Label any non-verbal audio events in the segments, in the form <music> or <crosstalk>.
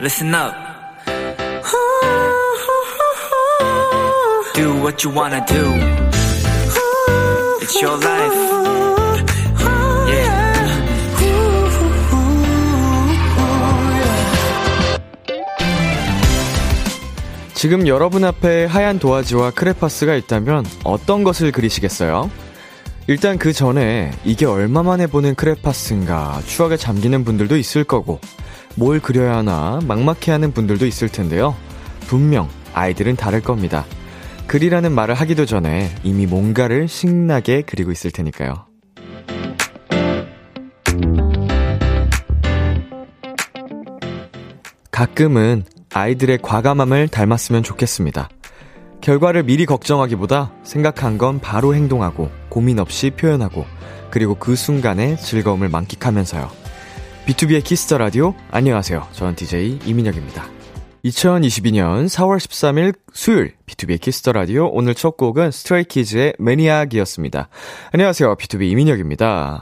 listen up. Do what you wanna do. It's your life. 지금 여러분 앞에 하얀 도화지와 크레파스가 있다면 어떤 것을 그리시겠어요? 일단 그 전에 이게 얼마만에 보는 크레파스인가 추억에 잠기는 분들도 있을 거고 뭘 그려야 하나 막막해 하는 분들도 있을 텐데요. 분명 아이들은 다를 겁니다. 그리라는 말을 하기도 전에 이미 뭔가를 신나게 그리고 있을 테니까요. 가끔은 아이들의 과감함을 닮았으면 좋겠습니다. 결과를 미리 걱정하기보다 생각한 건 바로 행동하고 고민 없이 표현하고 그리고 그 순간의 즐거움을 만끽하면서요. B2B의 키스터 라디오 안녕하세요. 저는 DJ 이민혁입니다. 2022년 4월 13일 수요일 B2B의 키스터 라디오 오늘 첫 곡은 Stray Kids의 MANIAC이었습니다. 안녕하세요. BTOB 이민혁입니다.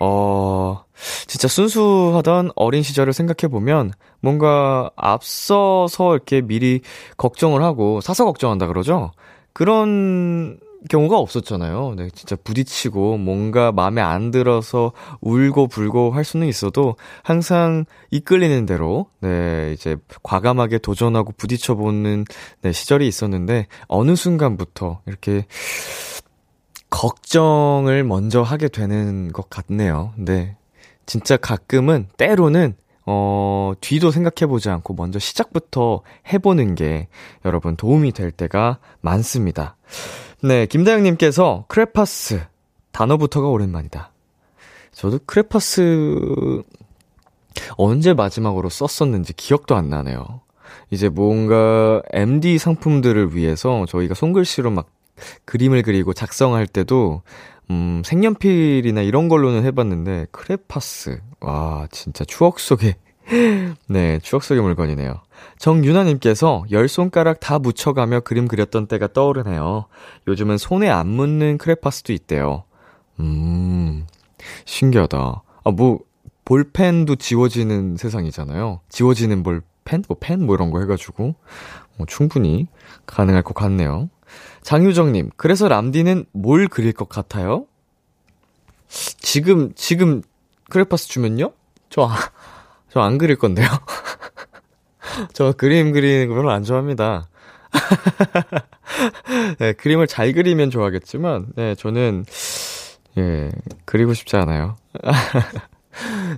어, 진짜 순수하던 어린 시절을 생각해보면 뭔가 앞서서 이렇게 미리 걱정을 하고 사서 걱정한다 그러죠? 그런 경우가 없었잖아요. 네, 진짜 부딪히고 뭔가 마음에 안 들어서 울고 불고 할 수는 있어도 항상 이끌리는 대로 네, 이제 과감하게 도전하고 부딪혀 보는 네, 시절이 있었는데 어느 순간부터 이렇게 걱정을 먼저 하게 되는 것 같네요. 네. 진짜 가끔은 때로는 어, 뒤도 생각해보지 않고 먼저 시작부터 해보는 게 여러분 도움이 될 때가 많습니다. 네, 김다영님께서 크레파스 단어부터가 오랜만이다. 저도 크레파스 언제 마지막으로 썼었는지 기억도 안 나네요. 이제 뭔가 MD 상품들을 위해서 저희가 손글씨로 막 그림을 그리고 작성할 때도 음, 색연필이나 이런 걸로는 해봤는데, 크레파스. 와, 진짜 추억 속의, <laughs> 네, 추억 속의 물건이네요. 정유나님께서 열 손가락 다 묻혀가며 그림 그렸던 때가 떠오르네요. 요즘은 손에 안 묻는 크레파스도 있대요. 음, 신기하다. 아, 뭐, 볼펜도 지워지는 세상이잖아요. 지워지는 볼펜? 뭐, 펜? 뭐 이런 거 해가지고, 뭐 충분히 가능할 것 같네요. 장유정님, 그래서 람디는 뭘 그릴 것 같아요? 지금, 지금 크레파스 주면요? 저, 저 안 그릴 건데요? <laughs> 저 그림 그리는 거 별로 안 좋아합니다. <laughs> 네, 그림을 잘 그리면 좋아하겠지만, 네, 저는, 예, 그리고 싶지 않아요. <laughs>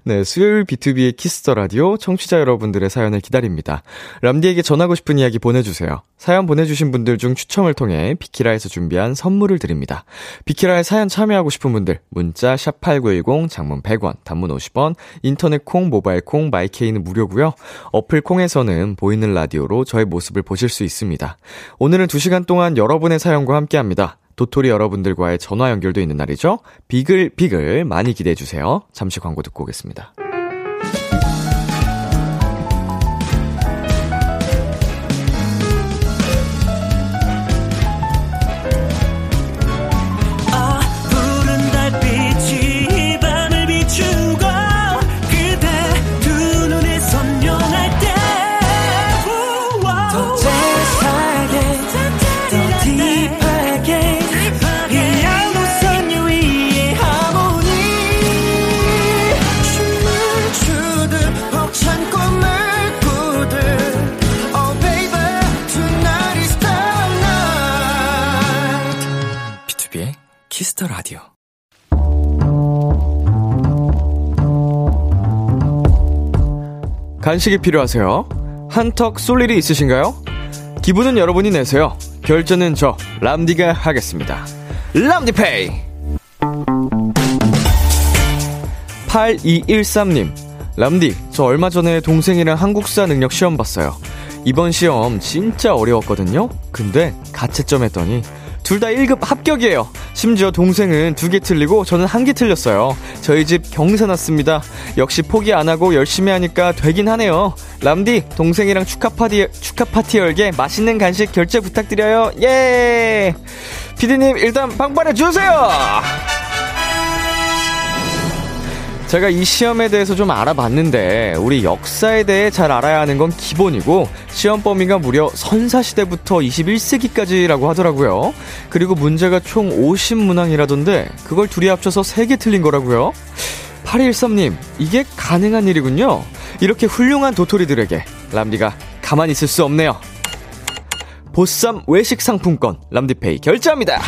네, 수요일 B2B의 키스터 라디오 청취자 여러분들의 사연을 기다립니다. 람디에게 전하고 싶은 이야기 보내주세요. 사연 보내주신 분들 중 추첨을 통해 비키라에서 준비한 선물을 드립니다. 비키라에 사연 참여하고 싶은 분들 문자 샵 #8910 장문 100원, 단문 50원, 인터넷 콩, 모바일 콩, 마이케이는 무료고요. 어플 콩에서는 보이는 라디오로 저의 모습을 보실 수 있습니다. 오늘은 2시간 동안 여러분의 사연과 함께합니다. 도토리 여러분들과의 전화 연결도 있는 날이죠. 비글비글 많이 기대해 주세요. 잠시 광고 듣고 오겠습니다. Kiss the Radio. 간식이 필요하세요? 한턱 쏠 일이 있으신가요? 기분은 여러분이 내세요. 결제는 저 람디가 하겠습니다. 람디페이. 8213님. 람디, 저 얼마 전에 동생이랑 한국사 능력 시험 봤어요. 이번 시험 진짜 어려웠거든요? 근데 가채점 했더니 둘 다 1급 합격이에요. 심지어 동생은 두 개 틀리고 저는 한 개 틀렸어요. 저희 집 경사 났습니다. 역시 포기 안 하고 열심히 하니까 되긴 하네요. 람디, 동생이랑 축하 파티, 축하 파티 열게 맛있는 간식 결제 부탁드려요. 예! 피디님, 일단 빵빠레 주세요! 제가 이 시험에 대해서 좀 알아봤는데 우리 역사에 대해 잘 알아야 하는 건 기본이고 시험 범위가 무려 선사시대부터 21세기까지라고 하더라고요. 그리고 문제가 총 50문항이라던데 그걸 둘이 합쳐서 3개 틀린 거라고요. 8213님, 이게 가능한 일이군요. 이렇게 훌륭한 도토리들에게 람디가 가만히 있을 수 없네요. 보쌈 외식 상품권 람디페이 결제합니다.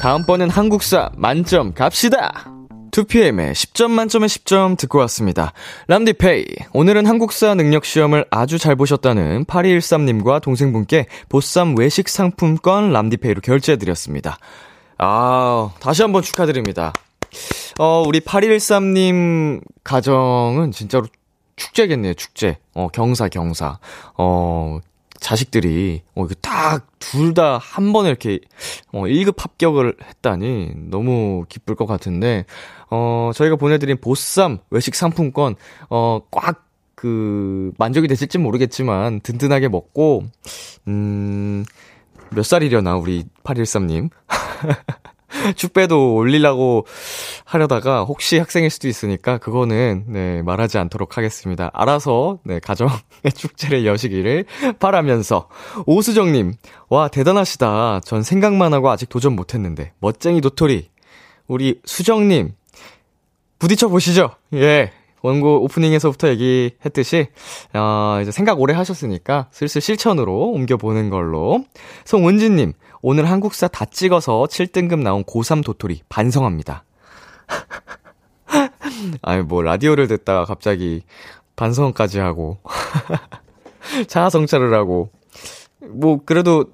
다음번엔 한국사 만점 갑시다. 2PM의 10점 만점에 10점 듣고 왔습니다. 람디페이. 오늘은 한국사 능력 시험을 아주 잘 보셨다는 8213님과 동생분께 보쌈 외식 상품권 람디페이로 결제해드렸습니다. 아, 다시 한번 축하드립니다. 어, 우리 8113님 가정은 진짜로 축제겠네요, 축제. 어, 경사, 경사. 어, 자식들이, 어, 이거 딱, 둘 다 한 번에 이렇게, 어, 1급 합격을 했다니, 너무 기쁠 것 같은데, 어, 저희가 보내드린 보쌈 외식 상품권, 어, 꽉, 그, 만족이 되실지 모르겠지만, 든든하게 먹고, 음, 몇 살이려나, 우리 8113님. <laughs> <laughs> 축배도 올리려고 하려다가 혹시 학생일 수도 있으니까 그거는 네, 말하지 않도록 하겠습니다. 알아서 네, 가정의 <laughs> 축제를 여시기를 바라면서 오수정 님, 와 대단하시다. 전 생각만 하고 아직 도전 못 했는데. 멋쟁이 도토리. 우리 수정 님 부딪혀 보시죠. 예. 원고 오프닝에서부터 얘기했듯이, 어, 이제 생각 오래 하셨으니까 슬슬 실천으로 옮겨보는 걸로. 송은진님, 오늘 한국사 다 찍어서 7등급 나온 고3 도토리 반성합니다. <laughs> 아니, 뭐, 라디오를 듣다가 갑자기 반성까지 하고, <laughs> 자아 성찰을 하고, 뭐, 그래도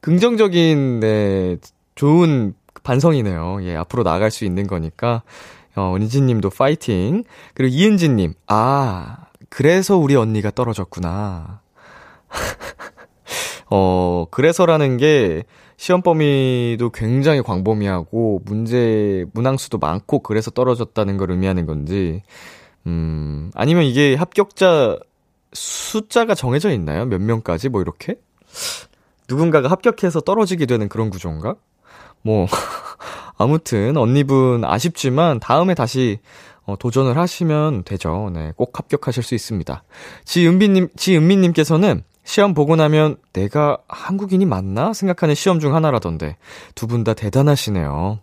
긍정적인, 네, 좋은 반성이네요. 예, 앞으로 나아갈 수 있는 거니까. 어, 은진 님도 파이팅. 그리고 이은진 님, 아, 그래서 우리 언니가 떨어졌구나. <laughs> 어, 그래서라는 게 시험 범위도 굉장히 광범위하고 문제 문항수도 많고 그래서 떨어졌다는 걸 의미하는 건지 음, 아니면 이게 합격자 숫자가 정해져 있나요? 몇 명까지 뭐 이렇게? 누군가가 합격해서 떨어지게 되는 그런 구조인가? 뭐 <laughs> 아무튼 언니분 아쉽지만 다음에 다시 어, 도전을 하시면 되죠. 네, 꼭 합격하실 수 있습니다. 지은비님, 지은미님께서는 시험 보고 나면 내가 한국인이 맞나 생각하는 시험 중 하나라던데 두 분 다 대단하시네요.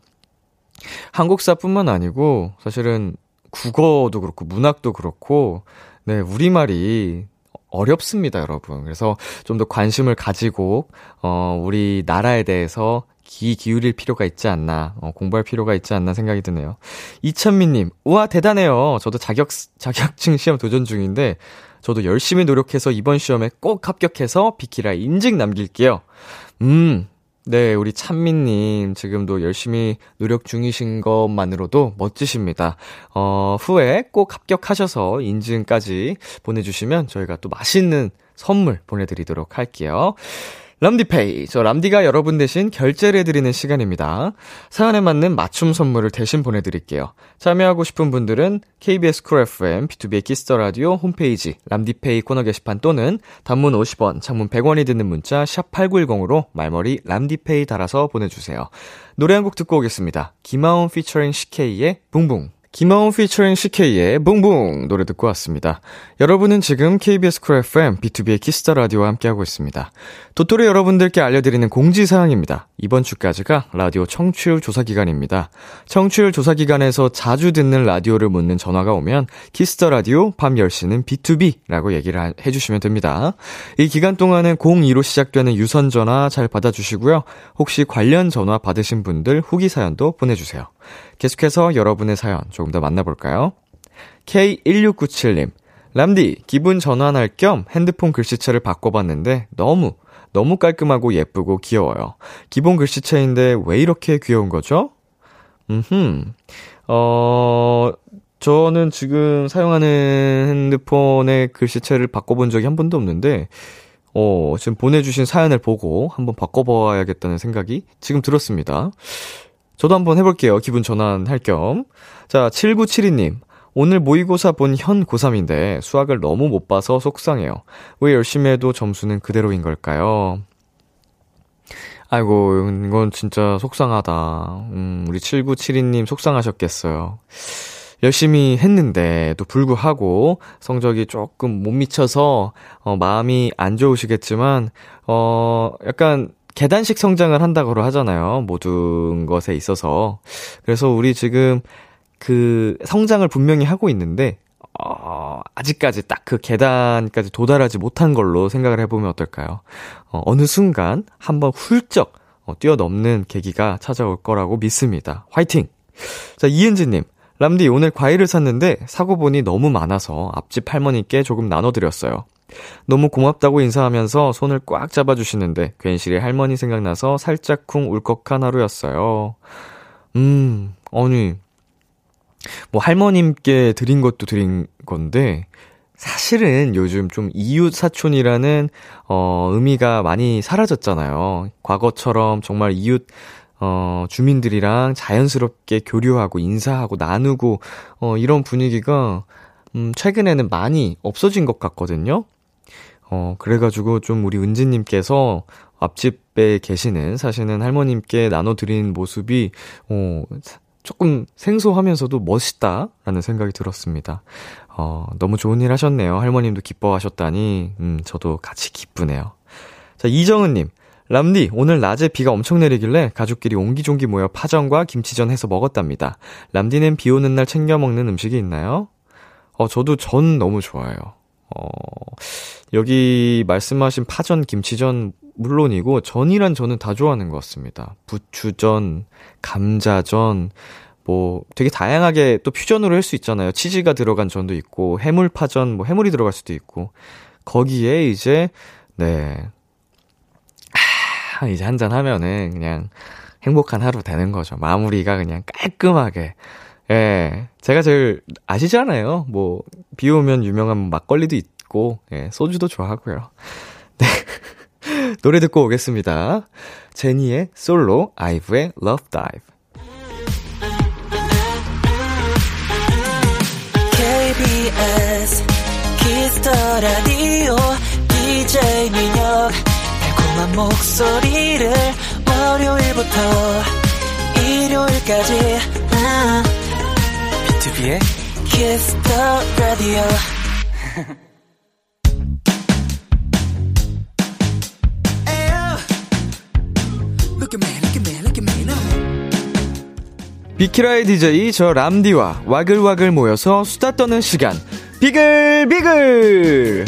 한국사뿐만 아니고 사실은 국어도 그렇고 문학도 그렇고 네, 우리말이 어렵습니다, 여러분. 그래서 좀 더 관심을 가지고 어 우리 나라에 대해서 기 기울일 필요가 있지 않나, 어, 공부할 필요가 있지 않나 생각이 드네요. 이천미님, 우와, 대단해요. 저도 자격, 자격증 시험 도전 중인데, 저도 열심히 노력해서 이번 시험에 꼭 합격해서 비키라 인증 남길게요. 음, 네, 우리 찬미님, 지금도 열심히 노력 중이신 것만으로도 멋지십니다. 어, 후에 꼭 합격하셔서 인증까지 보내주시면 저희가 또 맛있는 선물 보내드리도록 할게요. 람디페이. 저 람디가 여러분 대신 결제를 해드리는 시간입니다. 사연에 맞는 맞춤 선물을 대신 보내드릴게요. 참여하고 싶은 분들은 KBS 쿨 FM, B2B의 키스터 라디오 홈페이지 람디페이 코너 게시판 또는 단문 50원, 장문 100원이 드는 문자 샵 8910으로 말머리 람디페이 달아서 보내주세요. 노래 한 곡 듣고 오겠습니다. 김하온 피처링 식케이의 붕붕. 김하온 피처링 식케이의 붕붕 노래 듣고 왔습니다. 여러분은 지금 KBS 쿨 FM B2B의 키스터 라디오와 함께하고 있습니다. 도토리 여러분들께 알려드리는 공지사항입니다. 이번 주까지가 라디오 청취율 조사 기간입니다. 청취율 조사 기간에서 자주 듣는 라디오를 묻는 전화가 오면 키스터 라디오 밤 10시는 B2B라고 얘기를 해 주시면 됩니다. 이 기간 동안은 02로 시작되는 유선 전화 잘 받아 주시고요. 혹시 관련 전화 받으신 분들 후기 사연도 보내 주세요. 계속해서 여러분의 사연 조금 더 만나 볼까요? K1697님, 람디, 기분 전환할 겸 핸드폰 글씨체를 바꿔봤는데 너무, 너무 깔끔하고 예쁘고 귀여워요. 기본 글씨체인데 왜 이렇게 귀여운 거죠? 음흠, 어, 저는 지금 사용하는 핸드폰의 글씨체를 바꿔본 적이 한 번도 없는데, 어, 지금 보내주신 사연을 보고 한번 바꿔봐야겠다는 생각이 지금 들었습니다. 저도 한번 해볼게요. 기분 전환할 겸. 자, 7972님. 오늘 모의고사 본 현 고3인데 수학을 너무 못 봐서 속상해요. 왜 열심히 해도 점수는 그대로인 걸까요? 아이고, 이건 진짜 속상하다. 음, 우리 7972님 속상하셨겠어요. 열심히 했는데도 불구하고 성적이 조금 못 미쳐서 어, 마음이 안 좋으시겠지만 어 약간 계단식 성장을 한다고 하잖아요. 모든 것에 있어서. 그래서 우리 지금 그 성장을 분명히 하고 있는데 어, 아직까지 딱 그 계단까지 도달하지 못한 걸로 생각을 해보면 어떨까요? 어, 어느 순간 한번 훌쩍 어, 뛰어넘는 계기가 찾아올 거라고 믿습니다. 화이팅! 자, 이은지님. 람디, 오늘 과일을 샀는데 사고 보니 너무 많아서 앞집 할머니께 조금 나눠드렸어요. 너무 고맙다고 인사하면서 손을 꽉 잡아주시는데 괜시리 할머니 생각나서 살짝쿵 울컥한 하루였어요. 음, 아니, 뭐 할머님께 드린 것도 드린 건데, 사실은 요즘 좀 이웃 사촌이라는, 어, 의미가 많이 사라졌잖아요. 과거처럼 정말 이웃, 어, 주민들이랑 자연스럽게 교류하고 인사하고 나누고, 어, 이런 분위기가, 음, 최근에는 많이 없어진 것 같거든요. 어, 그래 가지고 좀 우리 은지님께서 앞집에 계시는 사시는 할머님께 나눠 드린 모습이, 어, 조금 생소하면서도 멋있다라는 생각이 들었습니다. 어, 너무 좋은 일 하셨네요. 할머님도 기뻐하셨다니, 음, 저도 같이 기쁘네요. 자, 이정은님. 람디, 오늘 낮에 비가 엄청 내리길래 가족끼리 옹기종기 모여 파전과 김치전 해서 먹었답니다. 람디는 비 오는 날 챙겨 먹는 음식이 있나요? 어, 저도 전 너무 좋아요. 어, 여기 말씀하신 파전, 김치전 물론이고 전이란 저는 다 좋아하는 것 같습니다. 부추전, 감자전, 뭐 되게 다양하게 또 퓨전으로 할 수 있잖아요. 치즈가 들어간 전도 있고 해물파전, 뭐 해물이 들어갈 수도 있고 거기에 이제 네. 아, 이제 한 잔 하면은 그냥 행복한 하루 되는 거죠. 마무리가 그냥 깔끔하게. 예. 제가 제일 아시잖아요. 뭐, 비 오면 유명한 막걸리도 있고, 예, 소주도 좋아하고요. 네. <laughs> 노래 듣고 오겠습니다. 제니의 솔로, 아이브의 LOVE DIVE. KBS Kiss the Radio DJ 민혁 달콤한 목소리를 월요일부터 일요일까지 비투비의 Kiss the Radio <laughs> 비키라의 DJ 저 람디와 와글와글 모여서 수다 떠는 시간. 비글 비글!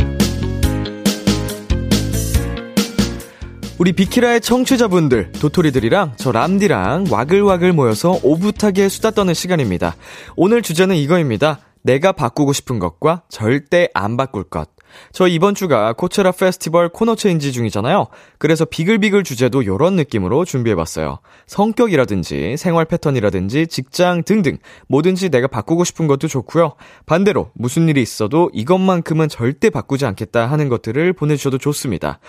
우리 비키라의 청취자분들 도토리들이랑 저 람디랑 와글와글 모여서 오붓하게 수다 떠는 시간입니다. 오늘 주제는 이거입니다. 내가 바꾸고 싶은 것과 절대 안 바꿀 것 저 이번 주가 코체라 페스티벌 코너 체인지 중이잖아요. 그래서 비글비글 주제도 요런 느낌으로 준비해봤어요. 성격이라든지 생활 패턴이라든지 직장 등등 뭐든지 내가 바꾸고 싶은 것도 좋고요. 반대로 무슨 일이 있어도 이것만큼은 절대 바꾸지 않겠다 하는 것들을 보내주셔도 좋습니다.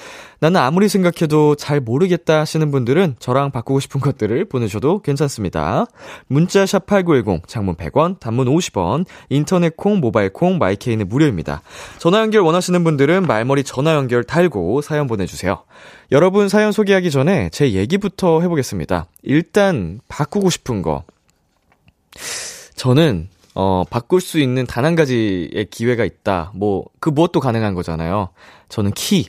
나는 아무리 생각해도 잘 모르겠다 하시는 분들은 저랑 바꾸고 싶은 것들을 보내주셔도 괜찮습니다. 문자 샵8910 장문 100원 단문 50원 인터넷 콩 모바일 콩 마이케이는 무료입니다. 전화 연결 원 하시는 분들은 말머리 전화 연결 달고 사연 보내주세요. 여러분 사연 소개하기 전에 제 얘기부터 해보겠습니다. 일단 바꾸고 싶은 거. 저는 어, 바꿀 수 있는 단 한 가지의 기회가 있다. 뭐, 그 무엇도 가능한 거잖아요. 저는 키.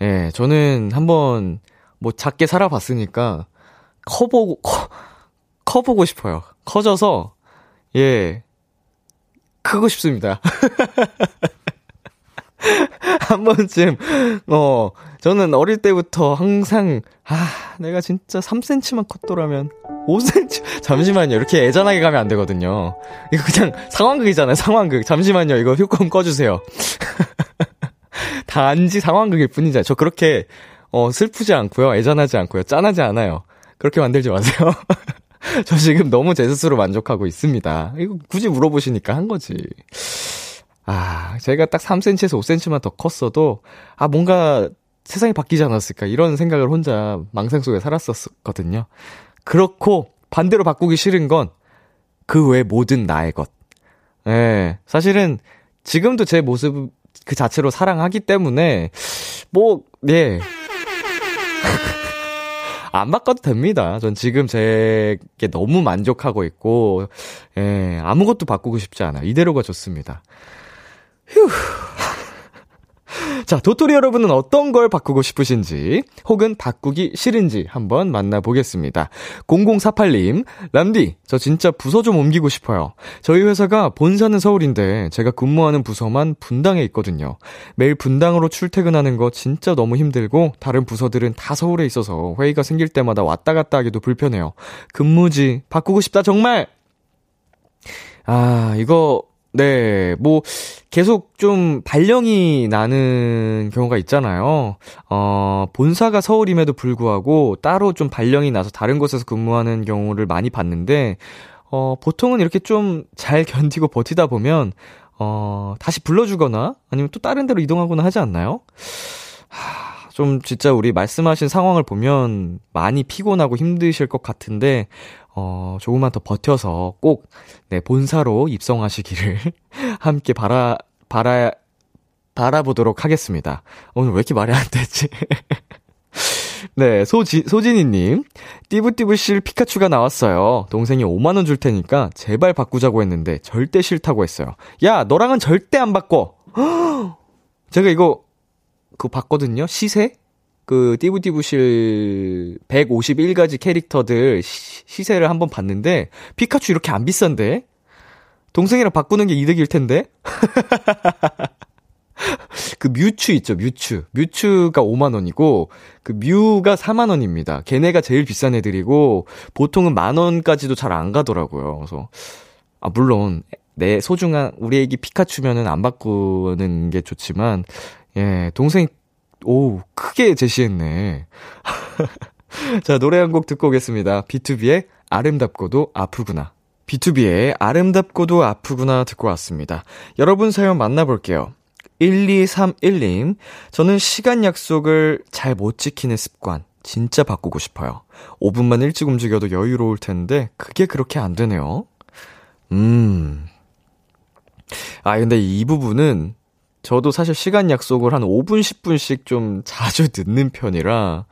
예, 저는 한번, 뭐, 작게 살아봤으니까, 커보고, 커, 커보고 싶어요. 커져서, 예, 크고 싶습니다. <laughs> <laughs> 한 번쯤, 어, 저는 어릴 때부터 항상, 아, 내가 진짜 3cm만 컸더라면, 5cm, <laughs> 잠시만요. 이렇게 애잔하게 가면 안 되거든요. 이거 그냥 상황극이잖아요, 상황극. 잠시만요. 이거 효과음 꺼주세요. <laughs> 단지 상황극일 뿐이죠. 저 그렇게, 어, 슬프지 않고요. 애잔하지 않고요. 짠하지 않아요. 그렇게 만들지 마세요. 저 지금 너무 제 스스로 만족하고 있습니다. 이거 굳이 물어보시니까 한 거지. 아, 제가 딱 3cm에서 5cm만 더 컸어도, 아, 뭔가 세상이 바뀌지 않았을까, 이런 생각을 혼자 망상 속에 살았었거든요. 그렇고, 반대로 바꾸기 싫은 건, 그 외 모든 나의 것. 예, 사실은, 지금도 제 모습 그 자체로 사랑하기 때문에, 뭐, 예. <laughs> 안 바꿔도 됩니다. 전 지금 제게 너무 만족하고 있고, 예, 아무것도 바꾸고 싶지 않아요. 이대로가 좋습니다. 휴. 자, 도토리 여러분은 어떤 걸 바꾸고 싶으신지, 혹은 바꾸기 싫은지 한번 만나보겠습니다. 0048님, 람디, 저 진짜 부서 좀 옮기고 싶어요. 저희 회사가 본사는 서울인데, 제가 근무하는 부서만 분당에 있거든요. 매일 분당으로 출퇴근하는 거 진짜 너무 힘들고, 다른 부서들은 다 서울에 있어서 회의가 생길 때마다 왔다 갔다 하기도 불편해요. 근무지, 바꾸고 싶다, 정말! 아, 이거, 네, 뭐, 계속 좀 발령이 나는 경우가 있잖아요. 어, 본사가 서울임에도 불구하고 따로 좀 발령이 나서 다른 곳에서 근무하는 경우를 많이 봤는데, 어, 보통은 이렇게 좀 잘 <laughs> 견디고 버티다 보면, 어, 다시 불러주거나 아니면 또 다른 데로 이동하거나 하지 않나요? 하, 좀 진짜 우리 말씀하신 상황을 보면 많이 피곤하고 힘드실 것 같은데, 어, 조금만 더 버텨서 꼭, 네, 본사로 입성하시기를 <laughs> 함께 바라, 바라, 바라보도록 하겠습니다. 오늘 왜 이렇게 말이 안 되지? <laughs> 네, 소지, 소진이님. 띠부띠부실 피카츄가 나왔어요. 동생이 5만원 줄 테니까 제발 바꾸자고 했는데 절대 싫다고 했어요. 야, 너랑은 절대 안 바꿔! <gasps> 제가 이거, 그거 봤거든요? 시세? 그 띠부띠부실 151가지 캐릭터들 시, 세를 한번 봤는데 피카츄 이렇게 안 비싼데? 동생이랑 바꾸는 게 이득일 텐데? <laughs> 그 뮤추 있죠 뮤추 뮤추가 5만 원이고 그 뮤가 4만 원입니다. 걔네가 제일 비싼 애들이고 보통은 만 원까지도 잘 안 가더라고요. 그래서 아 물론 내 소중한 우리 애기 피카츄면은 안 바꾸는 게 좋지만 예 동생이 오, 크게 제시했네. <laughs> 자, 노래 한 곡 듣고 오겠습니다. B2B의 아름답고도 아프구나. B2B의 아름답고도 아프구나 듣고 왔습니다. 여러분 사연 만나볼게요. 1231님, 저는 시간 약속을 잘 못 지키는 습관, 진짜 바꾸고 싶어요. 5분만 일찍 움직여도 여유로울 텐데, 그게 그렇게 안 되네요. 음. 아, 근데 이 부분은 저도 사실 시간 약속을 한 5분, 10분씩 좀 자주 <laughs> 늦는 편이라,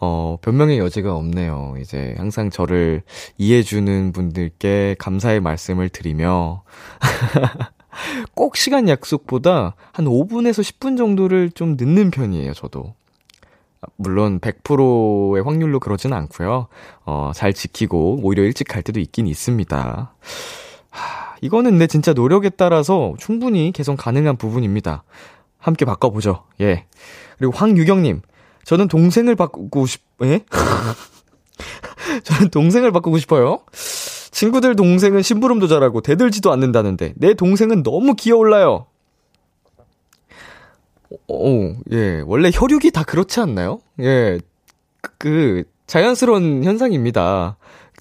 어, 변명의 여지가 없네요. 이제 항상 저를 이해해주는 분들께 감사의 말씀을 드리며, <laughs> 꼭 시간 약속보다 한 5분에서 10분 정도를 좀 늦는 편이에요, 저도. 물론 100%의 확률로 그러진 않고요. 어, 잘 지키고 오히려 일찍 갈 때도 있긴 있습니다. 하, 이거는 내 진짜 노력에 따라서 충분히 개선 가능한 부분입니다. 함께 바꿔보죠. 예. 그리고 황유경님, 저는 동생을 바꾸고 싶, 예? <laughs> 저는 동생을 바꾸고 싶어요. 친구들 동생은 심부름도 잘하고 대들지도 않는다는데, 내 동생은 너무 기어올라요. 오, 예. 원래 혈육이 다 그렇지 않나요? 예. 그, 그 자연스러운 현상입니다.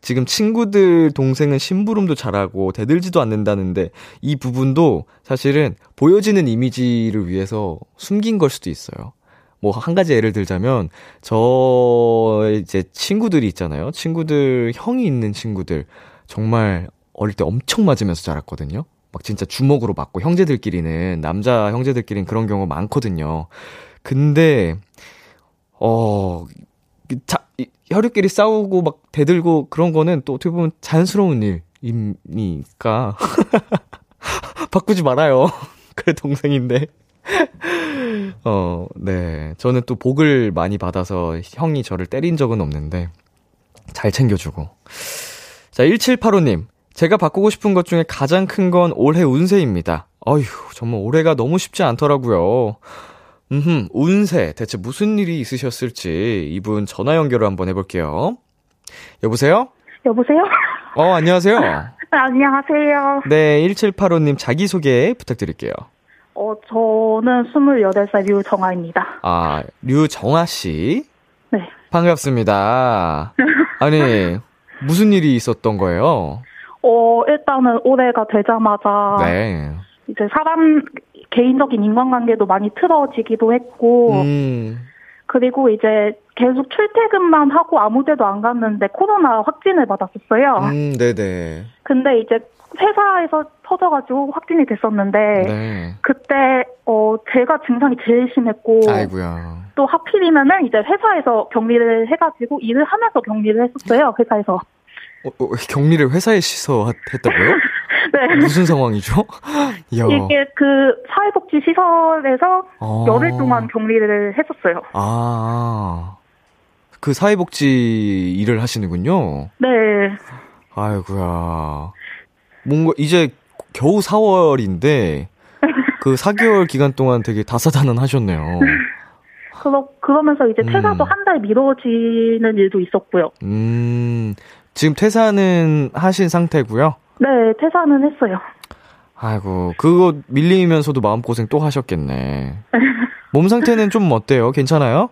지금 친구들 동생은 심부름도 잘하고 대들지도 않는다는데 이 부분도 사실은 보여지는 이미지를 위해서 숨긴 걸 수도 있어요. 뭐 한 가지 예를 들자면 저 이제 친구들이 있잖아요. 친구들 형이 있는 친구들 정말 어릴 때 엄청 맞으면서 자랐거든요. 막 진짜 주먹으로 맞고 형제들끼리는 남자 형제들끼리는 그런 경우 많거든요. 근데 어 자, 혈육끼리 싸우고 막 대들고 그런 거는 또 어떻게 보면 자연스러운 일이니까. <laughs> 바꾸지 말아요. <laughs> 그래, 동생인데. <laughs> 어, 네. 저는 또 복을 많이 받아서 형이 저를 때린 적은 없는데, 잘 챙겨주고. 자, 1785님. 제가 바꾸고 싶은 것 중에 가장 큰 건 올해 운세입니다. 어휴, 정말 올해가 너무 쉽지 않더라고요. 음, 운세. 대체 무슨 일이 있으셨을지 이분 전화 연결을 한번 해볼게요. 여보세요? 여보세요? 어, 안녕하세요. <laughs> 안녕하세요. 네, 1785님 자기소개 부탁드릴게요. 어, 저는 28살 류정아입니다. 아, 류정아씨? 네. 반갑습니다. <laughs> 아니, 무슨 일이 있었던 거예요? 어, 일단은 올해가 되자마자. 네. 이제 사람, 개인적인 인간관계도 많이 틀어지기도 했고, 음. 그리고 이제 계속 출퇴근만 하고 아무 데도 안 갔는데 코로나 확진을 받았었어요. 음, 네네. 근데 이제 회사에서 터져가지고 확진이 됐었는데 네. 그때 어 제가 증상이 제일 심했고 아이고야. 또 하필이면은 이제 회사에서 격리를 해가지고 일을 하면서 격리를 했었어요 회사에서. 어, 어, 격리를 회사에서 하- 했다고요? <laughs> 네. <laughs> 무슨 상황이죠? <laughs> 이게 그 사회복지 시설에서 아. 열흘 동안 격리를 했었어요. 아. 그 사회복지 일을 하시는군요. 네. 아이고야. 뭔가 이제 겨우 4월인데 <laughs> 그 4개월 기간 동안 되게 다사다난하셨네요. 그러, 그러면서 이제 음. 퇴사도 한달 미뤄지는 일도 있었고요. 음. 지금 퇴사는 하신 상태고요. 네, 퇴사는 했어요. 아이고, 그거 밀리면서도 마음고생 또 하셨겠네. <laughs> 몸 상태는 좀 어때요? 괜찮아요?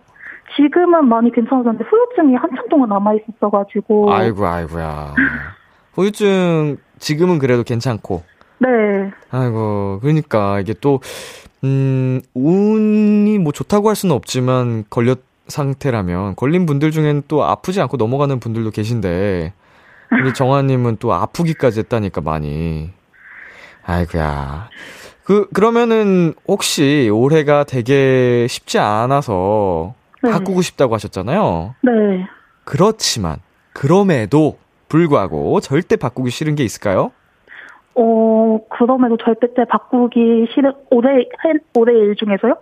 지금은 많이 괜찮았는데 후유증이 한참 동안 남아있었어가지고. 아이고, 아이고야. 후유증 지금은 그래도 괜찮고. 네. 아이고, 그러니까 이게 또, 음, 운이 뭐 좋다고 할 수는 없지만 걸렸 상태라면 걸린 분들 중엔 또 아프지 않고 넘어가는 분들도 계신데 우리 정아님은 또 아프기까지 했다니까 많이. 아이고야. 그 그러면은 혹시 올해가 되게 쉽지 않아서 네. 바꾸고 싶다고 하셨잖아요. 네. 그렇지만 그럼에도 불구하고 절대 바꾸기 싫은 게 있을까요? 어, 그럼에도 절대 때 바꾸기 싫은, 올해, 한- 올해 일 중에서요?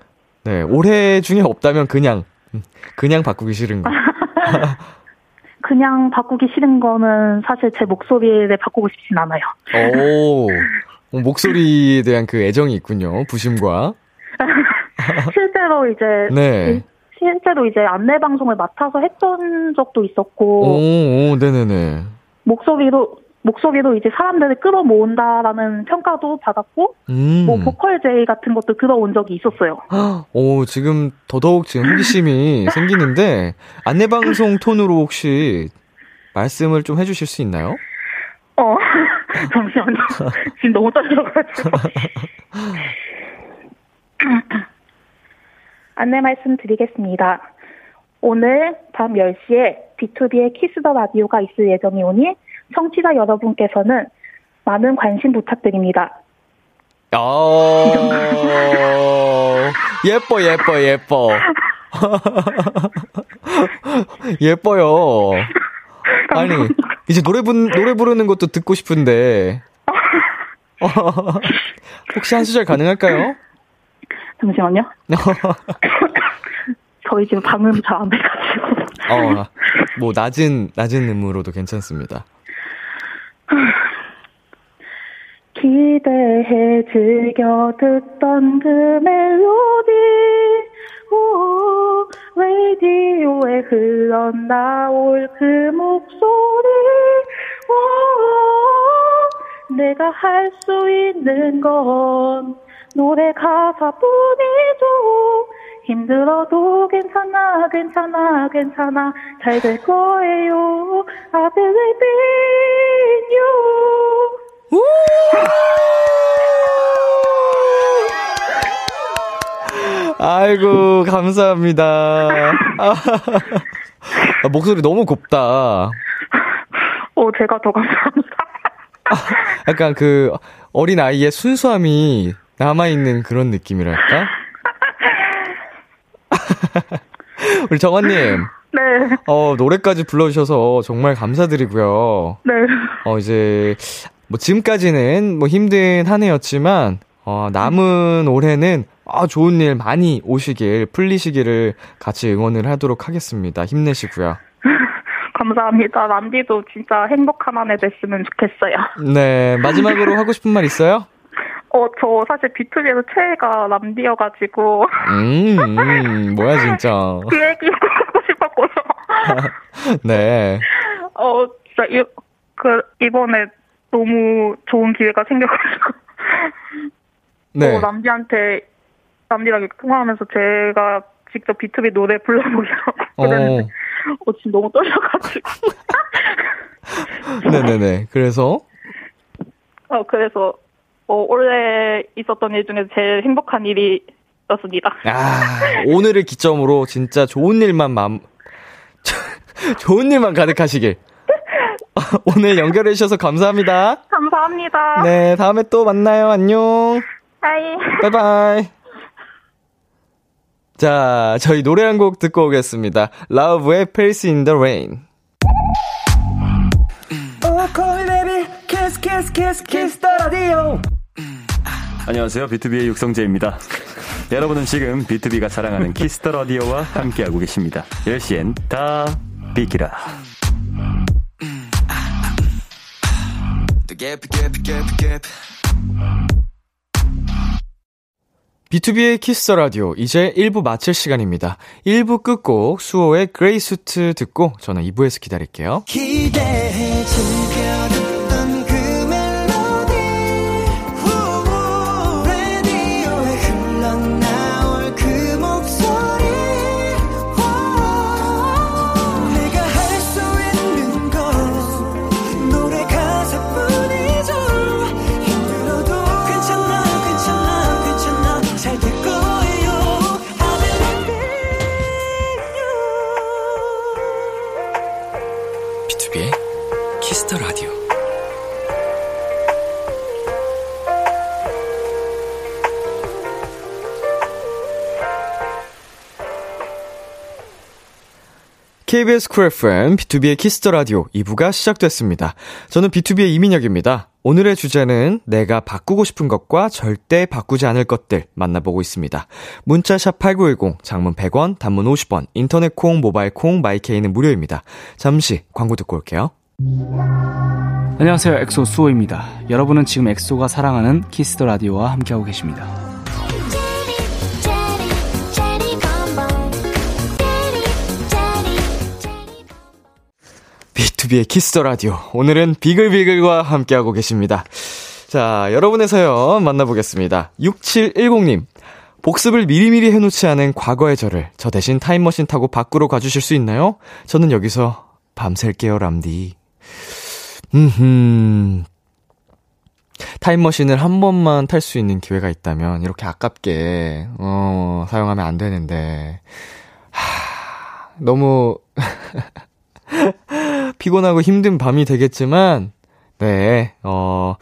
네, 올해 중에 없다면 그냥 음, 그냥 바꾸기 싫은 거. <laughs> 그냥 바꾸기 싫은 거는 사실 제 목소리를 바꾸고 싶진 않아요. 오, 어, 목소리에 대한 그 애정이 있군요. 부심과. <laughs> 실제로 이제, 네. 실제로 이제 안내 방송을 맡아서 했던 적도 오, 있었고, 오, 네네네. 목소리로, 목소리로 이제 사람들을 끌어모은다라는 평가도 받았고, 음. 뭐 보컬 제이 같은 것도 들어온 적이 있었어요. 오, 지금 더더욱 지금 호기심이 <laughs> 생기는데, 안내 방송 톤으로 혹시 말씀을 좀 해주실 수 있나요? 어, <laughs> 잠시만요. 지금 너무 떨려가지고. <laughs> 안내 말씀 드리겠습니다. 오늘 밤 10시에 B2B의 키스 더 라디오가 있을 예정이 오니 청취자 여러분께서는 많은 관심 부탁드립니다. 아, 예뻐, 예뻐, 예뻐. <laughs> 예뻐요. 아니, 이제 노래 부, 노래 부르는 것도 듣고 싶은데. <laughs> 혹시 한 수절 가능할까요? 잠시만요. <laughs> 저희 지금 방음 잘 안 돼가지고. 어, 뭐, 낮은, 낮은 음으로도 괜찮습니다. <laughs> 기대해 즐겨 듣던 그 멜로디. 오, 라디오에 흘러나올 그 목소리. 오, 내가 할 수 있는 건 노래 가사뿐이죠. 힘들어도 괜찮아 괜찮아 괜찮아. 잘 될 거예요. I believe in you 아이고, 감사합니다. 아, 목소리 너무 곱다. 오, 제가 더 감사합니다. 약간 그 어린 아이의 순수함이 남아있는 그런 느낌이랄까? <laughs> 우리 정원님, 네, 어, 노래까지 불러주셔서 정말 감사드리고요. 네. 어, 이제, 뭐, 지금까지는 뭐 힘든 한 해였지만, 어, 남은 올해는, 아, 좋은 일 많이 오시길, 풀리시기를 같이 응원을 하도록 하겠습니다. 힘내시고요. <laughs> 감사합니다. 람디도 진짜 행복한 한 해 됐으면 좋겠어요. 네, 마지막으로 하고 싶은 말 있어요? 어, 저 사실 비투비에서 최애가 람디여가지고 음, 음 뭐야, 진짜. <laughs> 그 얘기. <laughs> 네. 어, 진짜 이, 그 이번에 너무 좋은 기회가 생겨가지고 <laughs> 네. 어, 람디한테 람디랑 통화하면서 제가 직접 비투비 노래 불러보려고 그랬는데 어, 지금 너무 떨려가지고 <laughs> 네네네. 그래서, 어, 그래서, 어, 올해 있었던 일 중에 제일 행복한 일이었습니다. 아, 오늘을 기점으로 진짜 좋은 일만 마, <laughs> 좋은 일만 가득하시길. <laughs> 오늘 연결해 주셔서 감사합니다. 감사합니다. 네, 다음에 또 만나요. 안녕. Hi. 바이바이. 자, 저희 노래 한 곡 듣고 오겠습니다. 라우브의 Paris in the Rain. 안녕하세요. 비투비의 육성재입니다. 여러분은 지금 비투비가 자랑하는 Kiss the Radio와 함께하고 계십니다. 10시엔 다 비키라. BTOB의 Kiss the Radio 이제 1부 마칠 시간입니다. 1부 끝곡 수호의 Grey Suit 듣고 저는 2부에서 기다릴게요. 기대해 즐 KBS 쿨 FM, B2B의 키스터 라디오 2부가 시작됐습니다. 저는 BTOB의 이민혁입니다. 오늘의 주제는 내가 바꾸고 싶은 것과 절대 바꾸지 않을 것들 만나보고 있습니다. 문자샵 8910, 장문 100원, 단문 50원, 인터넷 콩, 모바일 콩, My K는 무료입니다. 잠시 광고 듣고 올게요. 안녕하세요. 엑소 수호입니다. 여러분은 지금 EXO가 사랑하는 Kiss the Radio와 함께하고 계십니다. B2B의 키스터 라디오. 오늘은 비글비글과 함께하고 계십니다. 자, 여러분의 사연 만나보겠습니다. 6710님. 복습을 미리미리 해놓지 않은 과거의 저를 저 대신 타임머신 타고 바꾸러 가주실 수 있나요? 저는 여기서 밤샐게요, 람디. 음흠. 타임머신을 한 번만 탈 수 있는 기회가 있다면 이렇게 아깝게 어, 사용하면 안 되는데 하, 너무 <laughs> 피곤하고 힘든 밤이 되겠지만 네, 어,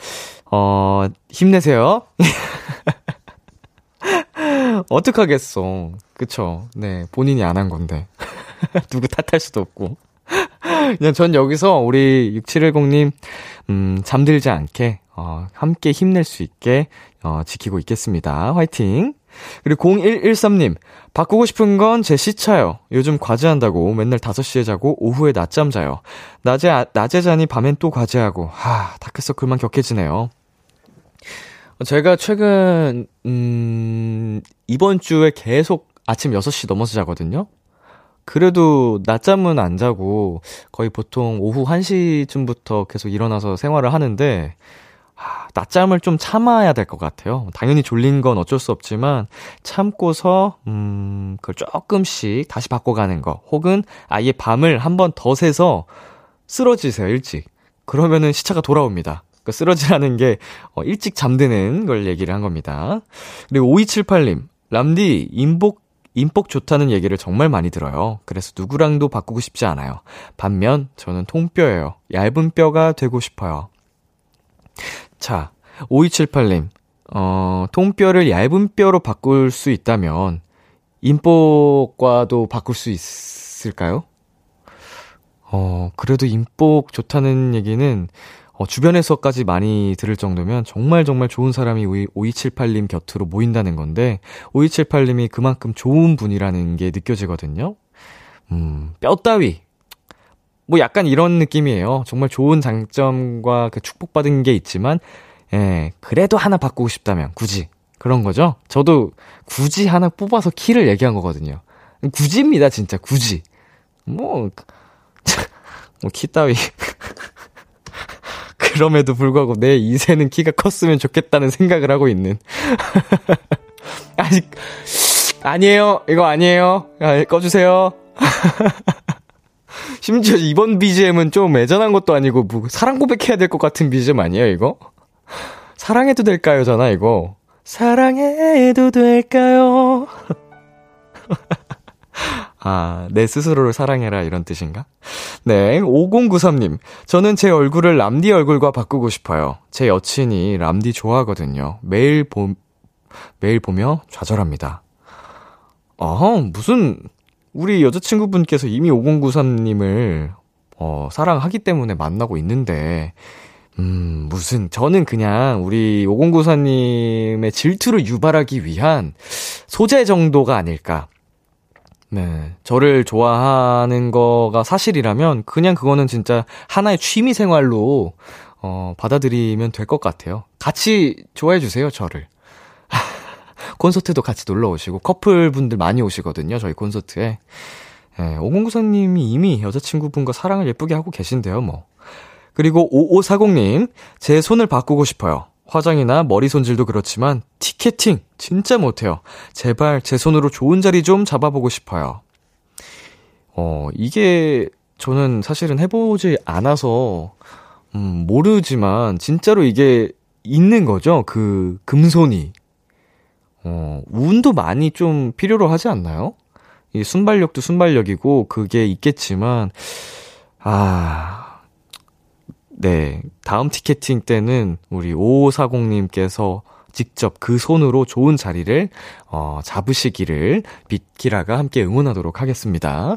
어, 힘내세요. <laughs> 어떡하겠어. 그쵸. 네, 본인이 안 한 건데. <laughs> 누구 탓할 수도 없고. 그냥 전 여기서 우리 6710님, 음, 잠들지 않게, 어, 함께 힘낼 수 있게, 어, 지키고 있겠습니다. 화이팅! 그리고 0113님, 바꾸고 싶은 건 제 시차요. 요즘 과제한다고 맨날 5시에 자고 오후에 낮잠 자요. 낮에, 아- 낮에 자니 밤엔 또 과제하고, 하, 다크서클만 격해지네요. 제가 최근, 음, 이번 주에 계속 아침 6시 넘어서 자거든요? 그래도 낮잠은 안 자고 거의 보통 오후 1시쯤부터 계속 일어나서 생활을 하는데, 아, 낮잠을 좀 참아야 될 것 같아요. 당연히 졸린 건 어쩔 수 없지만, 참고서, 음, 그걸 조금씩 다시 바꿔가는 거. 혹은 아예 밤을 한 번 더 새서 쓰러지세요, 일찍. 그러면은 시차가 돌아옵니다. 그 쓰러지라는 게, 어, 일찍 잠드는 걸 얘기를 한 겁니다. 그리고 5278님, 람디, 인복, 인복 좋다는 얘기를 정말 많이 들어요. 그래서 누구랑도 바꾸고 싶지 않아요. 반면, 저는 통뼈예요. 얇은 뼈가 되고 싶어요. 자, 5278님, 어, 통뼈를 얇은 뼈로 바꿀 수 있다면, 인복과도 바꿀 수 있을까요? 어, 그래도 인복 좋다는 얘기는, 어, 주변에서까지 많이 들을 정도면 정말 정말 좋은 사람이 5278님 곁으로 모인다는 건데, 5278님이 그만큼 좋은 분이라는 게 느껴지거든요? 음, 뼈 따위. 뭐 약간 이런 느낌이에요. 정말 좋은 장점과 그 축복받은 게 있지만, 예, 그래도 하나 바꾸고 싶다면, 굳이. 그런 거죠? 저도 굳이 하나 뽑아서 키를 얘기한 거거든요. 굳이입니다, 진짜, 굳이. 뭐, <laughs> 뭐, 키 따위. <laughs> 그럼에도 불구하고 내 2세는 키가 컸으면 좋겠다는 생각을 하고 있는. <laughs> 아직, 아니에요. 이거 아니에요. 아, 꺼주세요. <laughs> 심지어 이번 BGM은 좀 애잔한 것도 아니고, 뭐, 사랑 고백해야 될 것 같은 BGM 아니에요, 이거? 사랑해도 될까요, 잖아, 이거. 사랑해도 될까요? <laughs> 아, 내 스스로를 사랑해라 이런 뜻인가? 네, 5093님. 저는 제 얼굴을 람디 얼굴과 바꾸고 싶어요. 제 여친이 람디 좋아하거든요. 매일 보, 매일 보며 좌절합니다. 아, 무슨 우리 여자친구분께서 이미 5093님을 어, 사랑하기 때문에 만나고 있는데 음, 무슨, 저는 그냥 우리 5094님의 질투를 유발하기 위한 소재 정도가 아닐까. 네. 저를 좋아하는 거가 사실이라면 그냥 그거는 진짜 하나의 취미 생활로 어, 받아들이면 될 것 같아요. 같이 좋아해 주세요, 저를. 콘서트도 같이 놀러 오시고 커플분들 많이 오시거든요, 저희 콘서트에. 네, 5094님이 이미 여자친구분과 사랑을 예쁘게 하고 계신데요, 뭐. 그리고 5540님, 제 손을 바꾸고 싶어요. 화장이나 머리 손질도 그렇지만 티켓팅 진짜 못해요. 제발 제 손으로 좋은 자리 좀 잡아보고 싶어요. 어, 이게 저는 사실은 해보지 않아서 음, 모르지만 진짜로 이게 있는 거죠. 그 금손이. 어, 운도 많이 좀 필요로 하지 않나요? 이 순발력도 순발력이고 그게 있겠지만 아, 네. 다음 티켓팅 때는 우리 5540님께서 직접 그 손으로 좋은 자리를 어, 잡으시기를 빗기라가 함께 응원하도록 하겠습니다.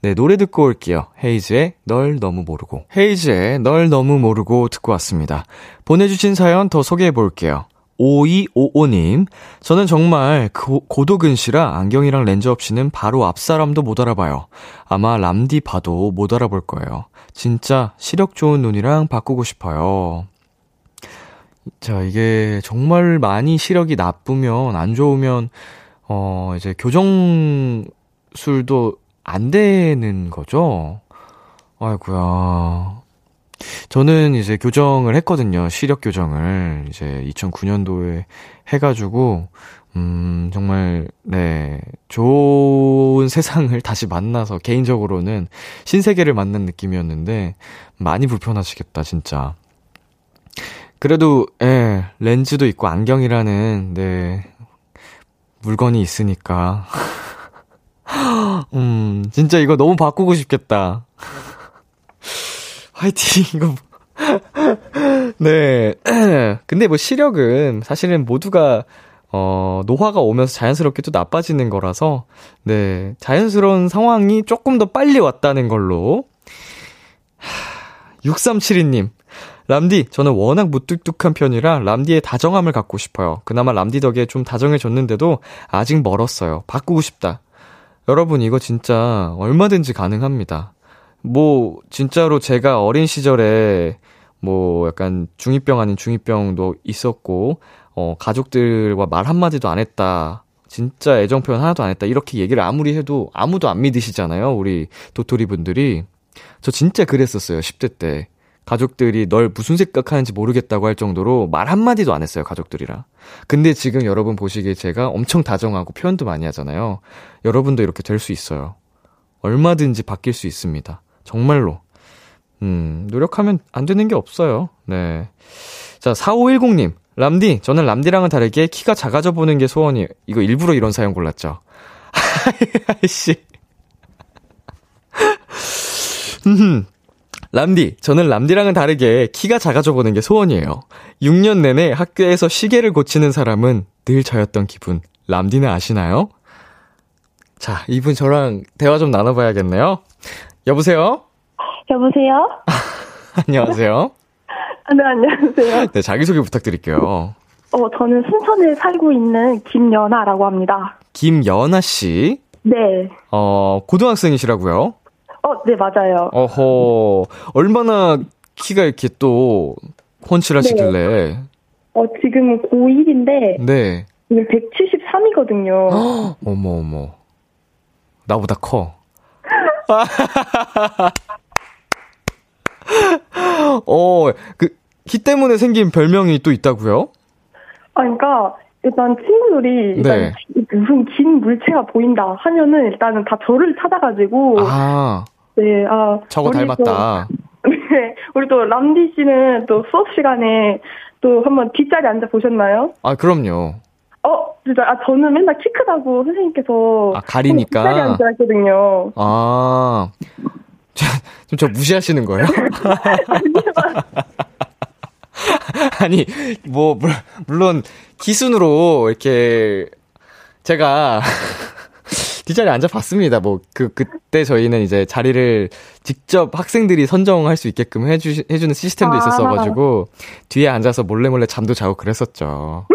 네, 노래 듣고 올게요. 헤이즈의 널 너무 모르고. 헤이즈의 널 너무 모르고 듣고 왔습니다. 보내주신 사연 더 소개해 볼게요. 5255님, 저는 정말 고, 고도근시라 안경이랑 렌즈 없이는 바로 앞 사람도 못 알아봐요. 아마 람디 봐도 못 알아볼 거예요. 진짜 시력 좋은 눈이랑 바꾸고 싶어요. 자, 이게 정말 많이 시력이 나쁘면, 안 좋으면, 어, 이제 교정술도 안 되는 거죠? 아이고야. 저는 이제 교정을 했거든요. 시력 교정을. 이제 2009년도에 해가지고, 음, 정말, 네, 좋은 <laughs> 세상을 다시 만나서 개인적으로는 신세계를 만난 느낌이었는데, 많이 불편하시겠다, 진짜. 그래도, 예, 렌즈도 있고 안경이라는, 네, 물건이 있으니까. <laughs> 음, 진짜 이거 너무 바꾸고 싶겠다. 화이팅, 이거. <laughs> 네. <clears throat> 근데 뭐 시력은 사실은 모두가 어, 노화가 오면서 자연스럽게 또 나빠지는 거라서, 네, 자연스러운 상황이 조금 더 빨리 왔다는 걸로. 하, 6372님, 람디, 저는 워낙 무뚝뚝한 편이라 람디의 다정함을 갖고 싶어요. 그나마 람디 덕에 좀 다정해졌는데도 아직 멀었어요. 바꾸고 싶다. 여러분, 이거 진짜 얼마든지 가능합니다. 뭐, 진짜로 제가 어린 시절에 뭐 약간 중2병 아닌 중2병도 있었고, 어, 가족들과 말 한마디도 안 했다. 진짜 애정 표현 하나도 안 했다. 이렇게 얘기를 아무리 해도 아무도 안 믿으시잖아요. 우리 도토리 분들이. 저 진짜 그랬었어요. 10대 때. 가족들이 널 무슨 생각하는지 모르겠다고 할 정도로 말 한마디도 안 했어요. 가족들이랑. 근데 지금 여러분 보시기에 제가 엄청 다정하고 표현도 많이 하잖아요. 여러분도 이렇게 될 수 있어요. 얼마든지 바뀔 수 있습니다. 정말로. 음, 노력하면 안 되는 게 없어요. 네. 자, 4510님. <laughs> 람디, 저는 람디랑은 다르게 키가 작아져 보는 게 소원이에요. 이거 일부러 이런 사연 골랐죠. 아이씨. 람디, 저는 람디랑은 다르게 키가 작아져 보는 게 소원이에요. 6년 내내 학교에서 시계를 고치는 사람은 늘 저였던 기분. 람디는 아시나요? 자, 이분 저랑 대화 좀 나눠봐야겠네요. 여보세요? 여보세요? <laughs> 안녕하세요. 아, 네, 안녕하세요. 네, 자기소개 부탁드릴게요. 어, 저는 순천에 살고 있는 김연아라고 합니다. 김연아 씨. 네. 어, 고등학생이시라고요? 어, 네, 맞아요. 어허, 얼마나 키가 이렇게 또 훤칠하시길래. 어, 지금은 고1인데, 네. 지금 173이거든요. <gasps> 어머, 어머. 나보다 커. <laughs> 어, 그, 키 때문에 생긴 별명이 또 있다고요? 아, 그러니까, 일단 친구들이, 일단 네. 무슨 긴 물체가 보인다 하면은 일단은 다 저를 찾아가지고, 아, 네, 아. 저거 닮았다. 또, <laughs> 네, 우리 또 람디 씨는 또 수업 시간에 또 한번 뒷자리 앉아 보셨나요? 아, 그럼요. 어, 진짜, 아, 저는 맨날 키 크다고 선생님께서. 아, 가리니까? 앉아있거든요. 아, <laughs> 저, 좀저 무시하시는 거예요? <laughs> 아니, 뭐, 물- 물론, 기순으로, 이렇게, 제가, <laughs> 뒷자리에 앉아봤습니다. 뭐, 그, 그때 저희는 이제 자리를 직접 학생들이 선정할 수 있게끔 해주, 해주는 시스템도 아. 있었어가지고, 뒤에 앉아서 몰래 몰래 잠도 자고 그랬었죠.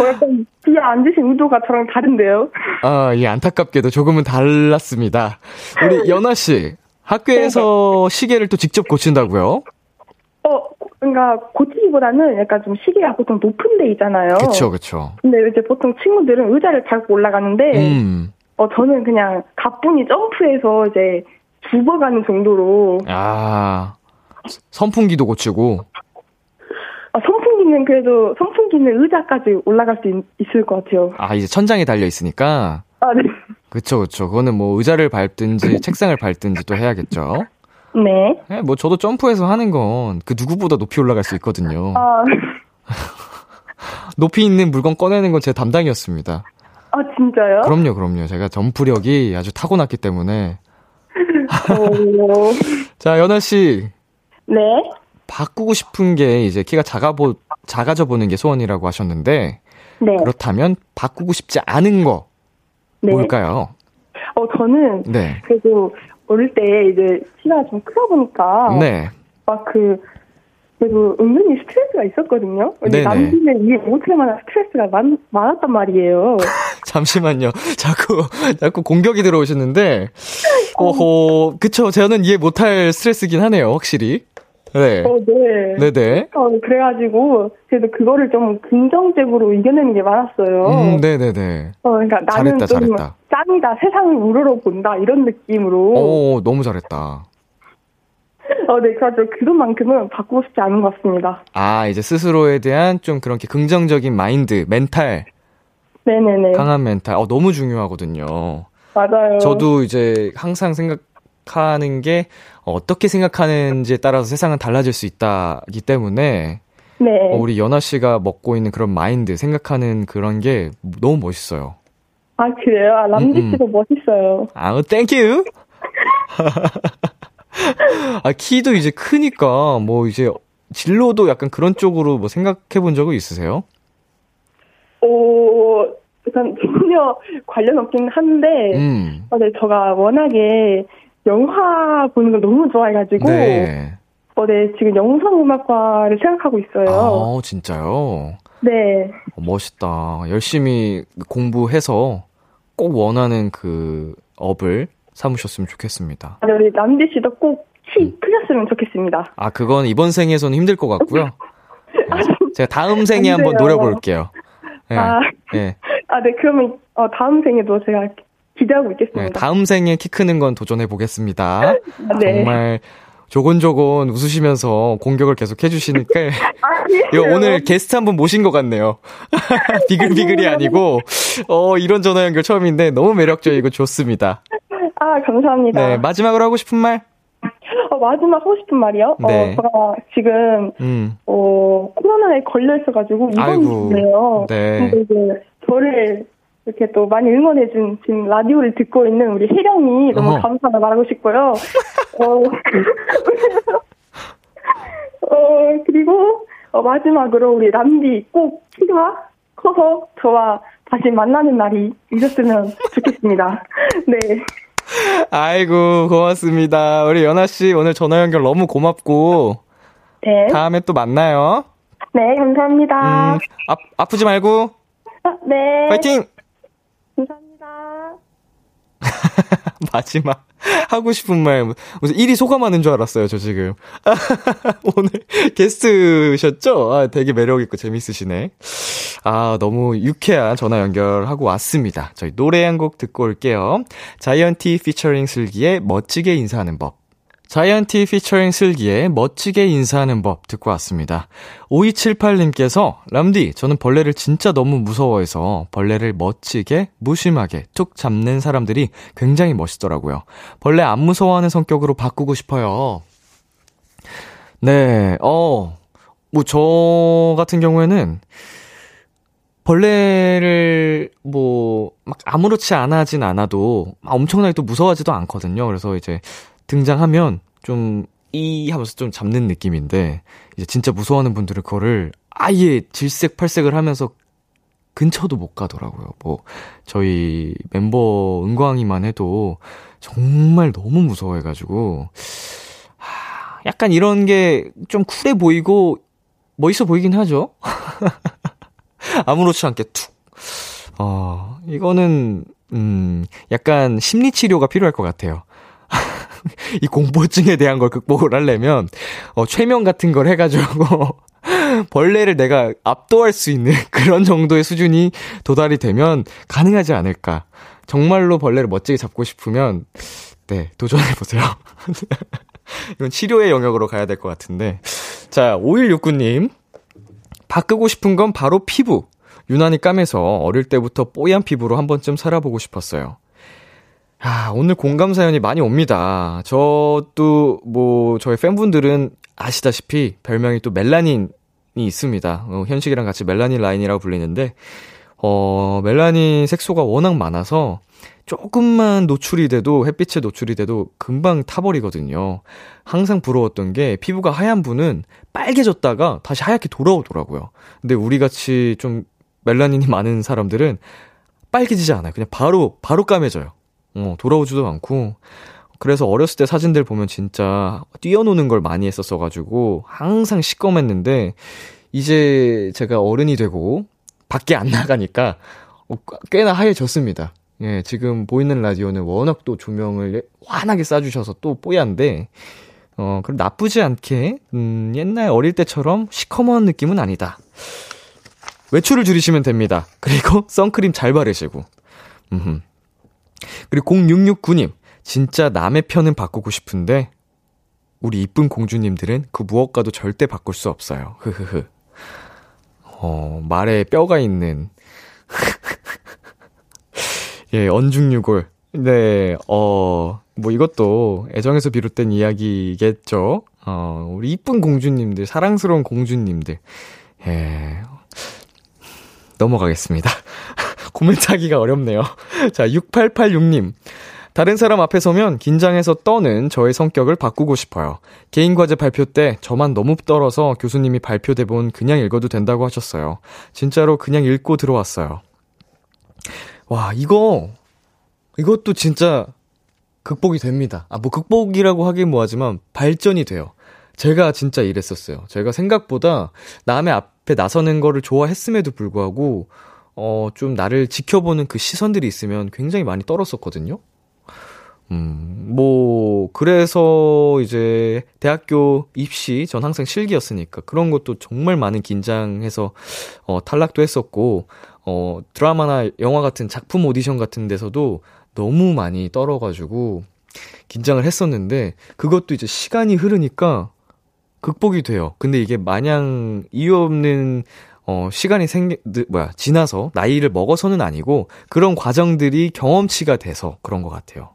어, 약간 뒤에 앉으신 의도가 저랑 다른데요. 아, 예, 안타깝게도 조금은 달랐습니다. 우리 연아 씨, 학교에서 시계를 또 직접 고친다고요? 어, 그러니까 고치기보다는 약간 좀 시계가 보통 높은 데 있잖아요. 그쵸, 그쵸. 근데 이제 보통 친구들은 의자를 밟고 올라가는데, 음, 어, 저는 그냥 가뿐히 점프해서 이제 죽어가는 정도로, 아, 선풍기도 고치고, 아, 선풍 기는 그래도, 선풍기는 의자까지 올라갈 수 있, 을것 같아요. 아, 이제 천장에 달려 있으니까, 아, 네. 그쵸, 그쵸. 그거는 뭐 의자를 밟든지 <laughs> 책상을 밟든지 또 해야겠죠. 네. 예, 뭐 저도 점프해서 하는 건 그 누구보다 높이 올라갈 수 있거든요. 아, <laughs> 높이 있는 물건 꺼내는 건 제 담당이었습니다. 아, 진짜요? 그럼요, 그럼요. 제가 점프력이 아주 타고났기 때문에. <laughs> 어, 자, 연아 씨, 네. 바꾸고 싶은 게 이제 키가 작아 보, 작아져 보는 게 소원이라고 하셨는데, 네. 그렇다면 바꾸고 싶지 않은 거 네. 뭘까요? 어, 저는 네. 그래도 어릴 때 이제 키가 좀 크다 보니까 네. 막 그 그래도 은근히 스트레스가 있었거든요. 남들은 이해 못할 만한 스트레스가 많, 많았단 말이에요. <laughs> 잠시만요. 자꾸, 자꾸 공격이 들어오시는데, 어허, 그쵸. 저는 이해 못할 스트레스긴 하네요, 확실히. 네. 어, 네. 네네. 어, 그래가지고 그래도 그거를 좀 긍정적으로 이겨내는 게 많았어요. 음, 네네네. 어, 그러니까 나는 잘했다, 좀 잘했다. 짱이다, 세상을 우러러 본다 이런 느낌으로. 오, 너무 잘했다. 어, 네, 그래가지고 그것만큼은 바꾸고 싶지 않은 것 같습니다. 아, 이제 스스로에 대한 좀 그렇게 긍정적인 마인드, 멘탈, 네네네. 강한 멘탈. 어, 너무 중요하거든요. 맞아요. 저도 이제 항상 생각 하는 게 어, 어떻게 생각하는지에 따라서 세상은 달라질 수 있다기 때문에 네. 어, 우리 연아 씨가 먹고 있는 그런 마인드, 생각하는 그런 게 너무 멋있어요. 아, 그래요? 아, 람디 음, 음. 씨도 멋있어요. 아, thank you! <laughs> 아, 키도 이제 크니까, 뭐, 이제, 진로도 약간 그런 쪽으로 뭐 생각해 본 적은 있으세요? 오, 일단 <laughs> 전혀 관련 없긴 한데, 음. 어, 네, 제가 워낙에 영화 보는 걸 너무 좋아해가지고, 네. 어, 네, 지금 영상음악과를 생각하고 있어요. 아, 진짜요? 네. 어, 멋있다. 열심히 공부해서 꼭 원하는 그 업을 삼으셨으면 좋겠습니다. 아, 네, 우리 람디 씨도 꼭 키 음. 크셨으면 좋겠습니다. 아, 그건 이번 생에서는 힘들 것 같고요. <laughs> 네, 제가 다음 생에 안 한번. 노려볼게요. 네. 아. 네. 아, 네, 그러면, 어, 다음 생에도 제가 기대하고 네, 있겠습니다. 다음 생에 키 크는 건 도전해 보겠습니다. 아, <laughs> 네. 정말 조곤조곤 웃으시면서 공격을 계속 해주시니까 <laughs> 이거 아니에요. 오늘 게스트 한 분 모신 것 같네요. <laughs> 비글비글이 아니고 어 이런 전화 연결 처음인데 너무 매력적이고 좋습니다. 아, 감사합니다. 네 마지막으로 하고 싶은 말. 어, 마지막 하고 싶은 말이요? 네. 어, 제가 지금, 음. 어, 코로나에 걸려 있어가지고 아이고. 입원이에요. 네. 근데 이제 저를 이렇게 또 많이 응원해준 지금 라디오를 듣고 있는 우리 혜령이 너무 어허. 감사하다 말하고 싶고요. <laughs> 어, <laughs> 어, 그리고 어, 마지막으로 우리 람디 꼭 키가 커서 저와 다시 만나는 날이 있었으면 좋겠습니다. <laughs> 네. 아이고 고맙습니다. 우리 연아 씨 오늘 전화 연결 너무 고맙고 네. 다음에 또 만나요. 네, 감사합니다. 음, 아, 아프지 말고 아, 네. 파이팅. 감사합니다. <laughs> 마지막 하고 싶은 말 무슨 일이 소감하는 줄 알았어요 저 지금. <laughs> 오늘 게스트셨죠? 아 되게 매력 있고 재밌으시네. 아 너무 유쾌한 전화 연결하고 왔습니다. 저희 노래 한 곡 듣고 올게요. 자이언티 피처링 슬기의 멋지게 인사하는 법 자이언티 피처링 슬기의 멋지게 인사하는 법 듣고 왔습니다. 5278님께서 람디 저는 벌레를 진짜 너무 무서워해서 벌레를 멋지게 무심하게 툭 잡는 사람들이 굉장히 멋있더라고요. 벌레 안 무서워하는 성격으로 바꾸고 싶어요. 네, 어, 뭐 저 같은 경우에는 벌레를 뭐 막 아무렇지 않아 하진 않아도 막 엄청나게 또 무서워하지도 않거든요. 그래서 이제 등장하면 좀 이 하면서 좀 잡는 느낌인데 이제 진짜 무서워하는 분들은 그거를 아예 질색팔색을 하면서 근처도 못 가더라고요. 뭐 저희 멤버 은광이만 해도 정말 너무 무서워해가지고 하, 약간 이런 게 좀 쿨해 보이고 멋있어 보이긴 하죠. <laughs> 아무렇지 않게 툭. 어, 이거는, 음, 약간 심리치료가 필요할 것 같아요. <laughs> 이 공포증에 대한 걸 극복을 하려면, 어, 최면 같은 걸 해가지고, <laughs> 벌레를 내가 압도할 수 있는 <laughs> 그런 정도의 수준이 도달이 되면 가능하지 않을까. 정말로 벌레를 멋지게 잡고 싶으면, 네, 도전해보세요. 이건 치료의 영역으로 가야 될 것 같은데. 자, 5169님. 바꾸고 싶은 건 바로 피부. 유난히 까매서 어릴 때부터 뽀얀 피부로 한 번쯤 살아보고 싶었어요. 아, 오늘 공감 사연이 많이 옵니다. 저도 뭐 저희 팬분들은 아시다시피 별명이 또 멜라닌이 있습니다. 어, 현식이랑 같이 멜라닌 라인이라고 불리는데 어, 멜라닌 색소가 워낙 많아서 조금만 노출이 돼도 햇빛에 노출이 돼도 금방 타버리거든요. 항상 부러웠던 게 피부가 하얀 분은 빨개졌다가 다시 하얗게 돌아오더라고요. 근데 우리 같이 좀 멜라닌이 많은 사람들은 빨개지지 않아요. 그냥 바로 바로 까매져요. 어, 돌아오지도 않고 그래서 어렸을 때 사진들 보면 진짜 뛰어노는 걸 많이 했었어가지고 항상 시꺼맸는데 이제 제가 어른이 되고 밖에 안 나가니까 어, 꽤나 하얘졌습니다. 예, 지금 보이는 라디오는 워낙 또 조명을 환하게 쏴주셔서 또 뽀얀데, 어, 그럼 나쁘지 않게, 음, 옛날 어릴 때처럼 시커먼 느낌은 아니다. 외출을 줄이시면 됩니다. 그리고 선크림 잘 바르시고. 음흠. 그리고 0669님, 진짜 남의 편은 바꾸고 싶은데, 우리 이쁜 공주님들은 그 무엇과도 절대 바꿀 수 없어요. 흐흐흐. 어, 말에 뼈가 있는. <laughs> 예, 언중유골. 네, 어, 뭐 이것도 애정에서 비롯된 이야기겠죠? 어, 우리 이쁜 공주님들, 사랑스러운 공주님들. 예. 넘어가겠습니다. <laughs> 코멘트 하기가 어렵네요. <laughs> 자, 6886님. 다른 사람 앞에 서면 긴장해서 떠는 저의 성격을 바꾸고 싶어요. 개인 과제 발표 때 저만 너무 떨어서 교수님이 발표 대본 그냥 읽어도 된다고 하셨어요. 진짜로 그냥 읽고 들어왔어요. 와, 이거, 이것도 진짜 극복이 됩니다. 아, 뭐 극복이라고 하긴 뭐하지만 발전이 돼요. 제가 진짜 이랬었어요. 제가 생각보다 남의 앞에 나서는 거를 좋아했음에도 불구하고, 어, 좀 나를 지켜보는 그 시선들이 있으면 굉장히 많이 떨었었거든요. 음, 뭐, 그래서 이제 대학교 입시, 전 항상 실기였으니까 그런 것도 정말 많은 긴장해서, 어, 탈락도 했었고, 어, 드라마나 영화 같은 작품 오디션 같은 데서도 너무 많이 떨어가지고, 긴장을 했었는데, 그것도 이제 시간이 흐르니까 극복이 돼요. 근데 이게 마냥 이유 없는 어, 시간이 생, 뭐야, 지나서, 나이를 먹어서는 아니고, 그런 과정들이 경험치가 돼서 그런 것 같아요.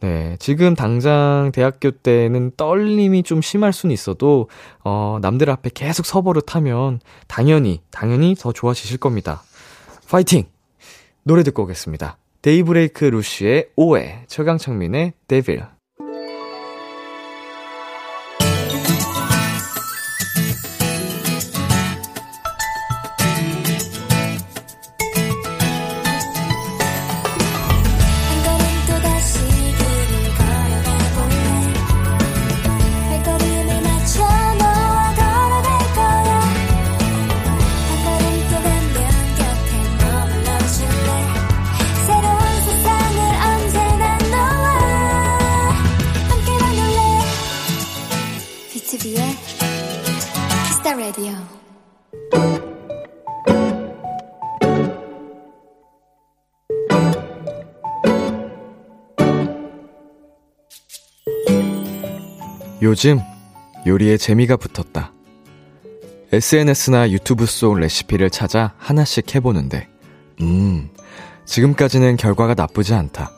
네, 지금 당장 대학교 때는 떨림이 좀 심할 수는 있어도, 어, 남들 앞에 계속 서버릇하면, 당연히, 당연히 더 좋아지실 겁니다. 파이팅! 노래 듣고 오겠습니다. 데이브레이크 루시의 오해, 최강창민의 데빌. 요즘 요리에 재미가 붙었다. SNS나 유튜브 속 레시피를 찾아 하나씩 해보는데, 음, 지금까지는 결과가 나쁘지 않다.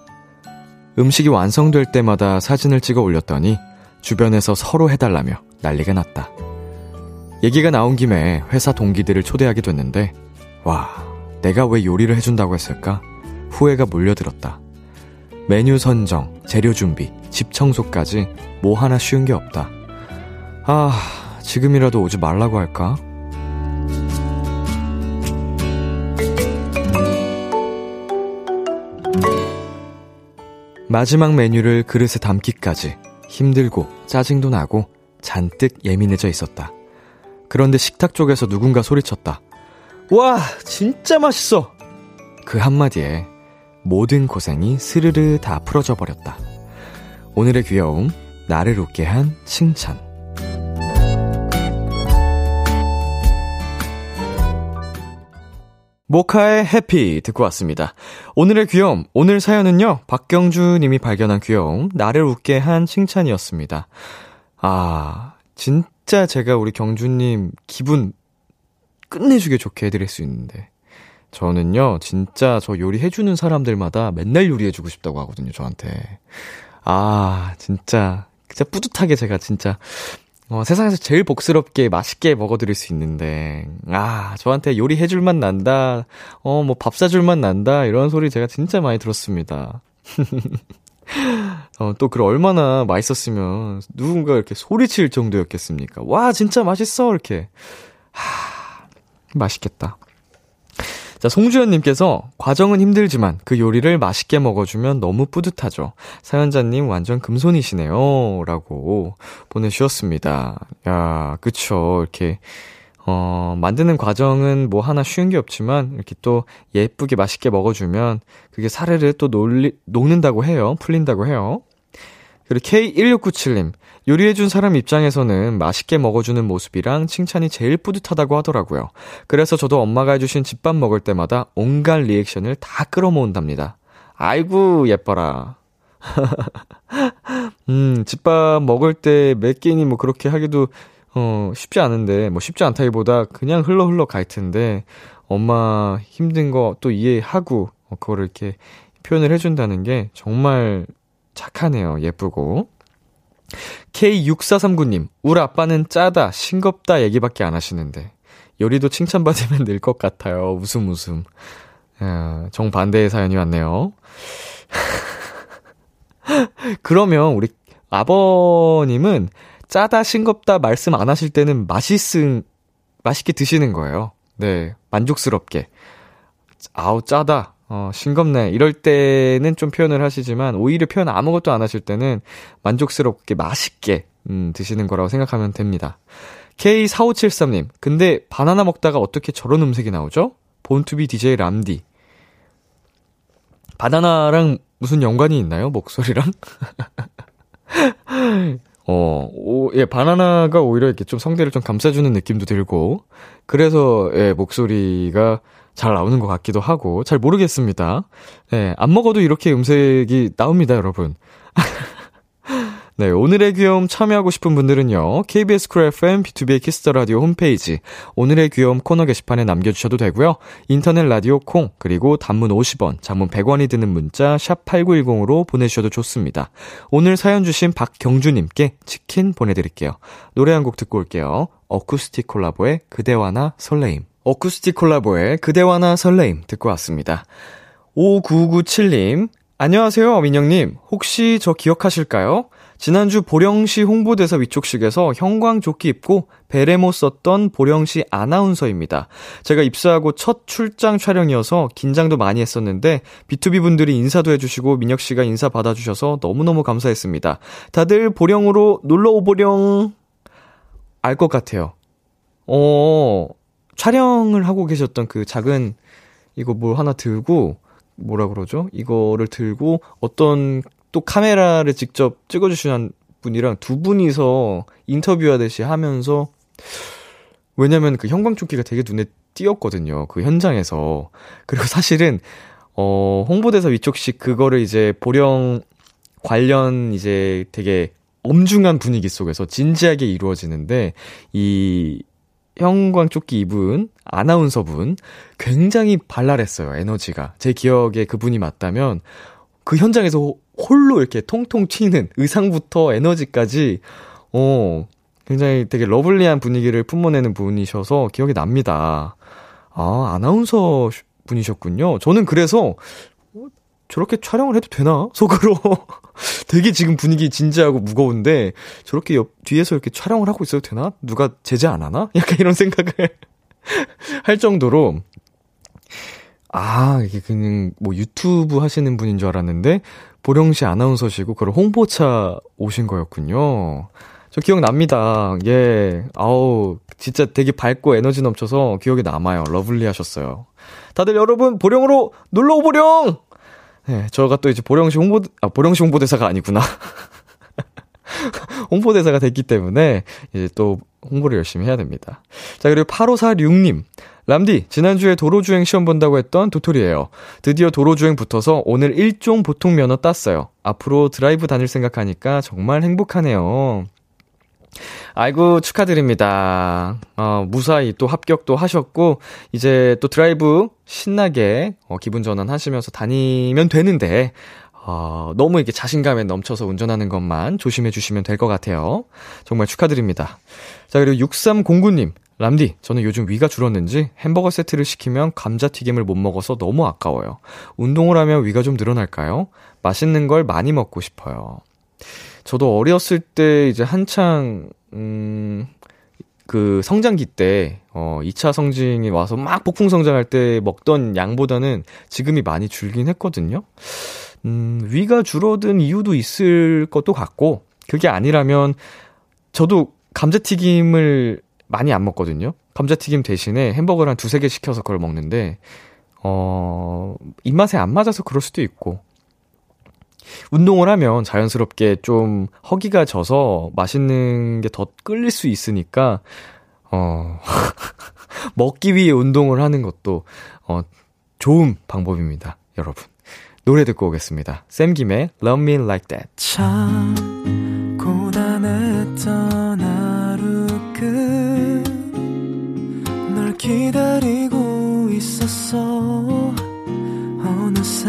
음식이 완성될 때마다 사진을 찍어 올렸더니 주변에서 서로 해달라며 난리가 났다. 얘기가 나온 김에 회사 동기들을 초대하게 됐는데, 와, 내가 왜 요리를 해준다고 했을까? 후회가 몰려들었다. 메뉴 선정, 재료 준비, 집 청소까지 뭐 하나 쉬운 게 없다. 아, 지금이라도 오지 말라고 할까? 마지막 메뉴를 그릇에 담기까지 힘들고 짜증도 나고 잔뜩 예민해져 있었다. 그런데 식탁 쪽에서 누군가 소리쳤다. 와, 진짜 맛있어! 그 한마디에 모든 고생이 스르르 다 풀어져 버렸다. 오늘의 귀여움, 나를 웃게 한 칭찬. 모카의 해피 듣고 왔습니다. 오늘의 귀여움, 오늘 사연은요, 박경주 님이 발견한 귀여움, 나를 웃게 한 칭찬이었습니다. 아, 진짜 제가 우리 경주님 기분 끝내주게 좋게 해드릴 수 있는데. 저는요, 진짜 저 요리해주는 사람들마다 맨날 요리해주고 싶다고 하거든요, 저한테. 아, 진짜, 진짜 뿌듯하게 제가 진짜, 어, 세상에서 제일 복스럽게 맛있게 먹어드릴 수 있는데, 아, 저한테 요리해줄 맛 난다, 어, 뭐 밥 사줄 맛 난다, 이런 소리 제가 진짜 많이 들었습니다. <laughs> 어, 또, 그 얼마나 맛있었으면 누군가 이렇게 소리칠 정도였겠습니까? 와, 진짜 맛있어! 이렇게. 하, 맛있겠다. 자, 송주연님께서 과정은 힘들지만 그 요리를 맛있게 먹어주면 너무 뿌듯하죠. 사연자님 완전 금손이시네요. 라고 보내주셨습니다. 야, 그쵸. 이렇게, 어, 만드는 과정은 뭐 하나 쉬운 게 없지만 이렇게 또 예쁘게 맛있게 먹어주면 그게 사르르 또 놀리, 녹는다고 해요. 풀린다고 해요. 그리고 K1697님, 요리해준 사람 입장에서는 맛있게 먹어주는 모습이랑 칭찬이 제일 뿌듯하다고 하더라고요. 그래서 저도 엄마가 해주신 집밥 먹을 때마다 온갖 리액션을 다 끌어모은답니다. 아이고, 예뻐라. <laughs> 음, 집밥 먹을 때몇 끼니 뭐 그렇게 하기도, 어, 쉽지 않은데, 뭐 쉽지 않다기보다 그냥 흘러 흘러 갈 텐데, 엄마 힘든 거 또 이해하고, 어, 그거를 이렇게 표현을 해준다는 게 정말 착하네요. 예쁘고. K6439님, 우리 아빠는 짜다, 싱겁다 얘기밖에 안 하시는데, 요리도 칭찬받으면 늘 것 같아요. 웃음 웃음. 야, 정반대의 사연이 왔네요. <laughs> 그러면 우리 아버님은 짜다, 싱겁다 말씀 안 하실 때는 맛있은, 맛있게 드시는 거예요. 네, 만족스럽게. 아우, 짜다. 어, 싱겁네. 이럴 때는 좀 표현을 하시지만, 오히려 표현 아무것도 안 하실 때는 만족스럽게 맛있게, 음, 드시는 거라고 생각하면 됩니다. K4573님, 근데 바나나 먹다가 어떻게 저런 음색이 나오죠? 본투비 DJ 람디. 바나나랑 무슨 연관이 있나요? 목소리랑? <laughs> 어, 오, 예, 바나나가 오히려 이렇게 좀 성대를 좀 감싸주는 느낌도 들고, 그래서, 예, 목소리가 잘 나오는 것 같기도 하고, 잘 모르겠습니다. 예, 안 먹어도 이렇게 음색이 나옵니다, 여러분. <laughs> 네, 오늘의 귀여움 참여하고 싶은 분들은요, KBS 쿨 FM, B2B의 키스터 라디오 홈페이지, 오늘의 귀여움 코너 게시판에 남겨 주셔도 되고요, 인터넷 라디오 콩, 그리고 단문 50원, 장문 100원이 드는 문자, 샵 8910으로 보내 주셔도 좋습니다. 오늘 사연 주신 박경주 님께 치킨 보내 드릴게요. 노래 한 곡 듣고 올게요. 어쿠스틱 콜라보의 그대와 나 설레임. 어쿠스틱 콜라보의 그대와 나 설레임 듣고 왔습니다. 5997님, 안녕하세요, 민영님. 혹시 저 기억하실까요? 지난주 보령시 홍보대사 위촉식에서 형광조끼 입고 베레모 썼던 보령시 아나운서입니다. 제가 입사하고 첫 출장 촬영이어서 긴장도 많이 했었는데 B2B 분들이 인사도 해주시고 민혁 씨가 인사 받아주셔서 너무너무 감사했습니다. 다들 보령으로 놀러 오보령 알 것 같아요. 어 촬영을 하고 계셨던 그 작은 이거 뭘 하나 들고 뭐라 그러죠? 이거를 들고 어떤 또 카메라를 직접 찍어주시는 분이랑 두 분이서 인터뷰하듯이 하면서 왜냐면 그 형광조끼가 되게 눈에 띄었거든요. 그 현장에서. 그리고 사실은, 어, 홍보대사 위촉식 그거를 이제 보령 관련 이제 되게 엄중한 분위기 속에서 진지하게 이루어지는데, 이 형광조끼 입은 아나운서분 굉장히 발랄했어요. 에너지가. 제 기억에 그분이 맞다면, 그 현장에서 홀로 이렇게 통통 튀는 의상부터 에너지까지, 어, 굉장히 되게 러블리한 분위기를 뿜어내는 분이셔서 기억이 납니다. 아, 아나운서 분이셨군요. 저는 그래서, 어, 저렇게 촬영을 해도 되나? <laughs> 속으로. 되게 지금 분위기 진지하고 무거운데, 저렇게 옆, 뒤에서 이렇게 촬영을 하고 있어도 되나? 누가 제재 안 하나? <laughs> 약간 이런 생각을 <laughs> 할 정도로, 아, 이게 그냥 뭐 유튜브 하시는 분인 줄 알았는데, 보령시 아나운서시고, 그런 홍보차 오신 거였군요. 저 기억납니다. 예. 아우, 진짜 되게 밝고 에너지 넘쳐서 기억에 남아요. lovely 하셨어요. 다들 여러분, 보령으로 놀러 오보령! 네, 저가 또 이제 보령시 홍보, 아, 보령시 홍보대사가 아니구나. <laughs> 홍보대사가 됐기 때문에 이제 또 홍보를 열심히 해야 됩니다. 자, 그리고 8546님. 람디, 지난주에 도로주행 시험 본다고 했던 도토리예요. 드디어 도로주행 붙어서 오늘 1종 보통 면허 땄어요. 앞으로 드라이브 다닐 생각하니까 정말 행복하네요. 아이고, 축하드립니다. 어, 무사히 또 합격도 하셨고, 이제 또 드라이브 신나게, 어, 기분 전환 하시면서 다니면 되는데, 어, 너무 이렇게 자신감에 넘쳐서 운전하는 것만 조심해 주시면 될 것 같아요. 정말 축하드립니다. 자, 그리고 6309님. 람디, 저는 요즘 위가 줄었는지 햄버거 세트를 시키면 감자튀김을 못 먹어서 너무 아까워요. 운동을 하면 위가 좀 늘어날까요? 맛있는 걸 많이 먹고 싶어요. 저도 어렸을 때 이제 한창, 음, 그 성장기 때, 어, 2차 성징이 와서 막 폭풍 성장할 때 먹던 양보다는 지금이 많이 줄긴 했거든요. 음, 위가 줄어든 이유도 있을 것도 같고, 그게 아니라면, 저도 감자튀김을 많이 안 먹거든요. 감자튀김 대신에 햄버거를 한 두세 개 시켜서 그걸 먹는데, 어, 입맛에 안 맞아서 그럴 수도 있고, 운동을 하면 자연스럽게 좀 허기가 져서 맛있는 게 더 끌릴 수 있으니까, 어, <laughs> 먹기 위해 운동을 하는 것도, 어, 좋은 방법입니다, 여러분. 노래 듣고 오겠습니다. 샘김의 Love Me Like That. 참 고단했던 하루 끝널 기다리고 있었어 어느새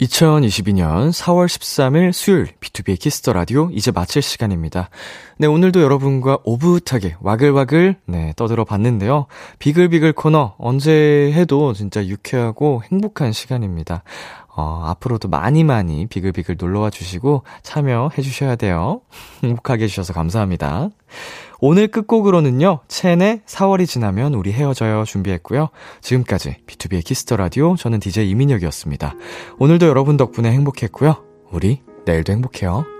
2022년 4월 13일 수요일 B2B의 키스터 라디오 이제 마칠 시간입니다. 네, 오늘도 여러분과 오붓하게 와글와글 네, 떠들어 봤는데요. 비글비글 코너 언제 해도 진짜 유쾌하고 행복한 시간입니다. 어, 앞으로도 많이 많이 비글비글 놀러와 주시고 참여해 주셔야 돼요. 행복하게 해주셔서 감사합니다. 오늘 끝곡으로는요, 첸의 4월이 지나면 우리 헤어져요 준비했고요. 지금까지 B2B의 키스터 라디오, 저는 DJ 이민혁이었습니다. 오늘도 여러분 덕분에 행복했고요. 우리 내일도 행복해요.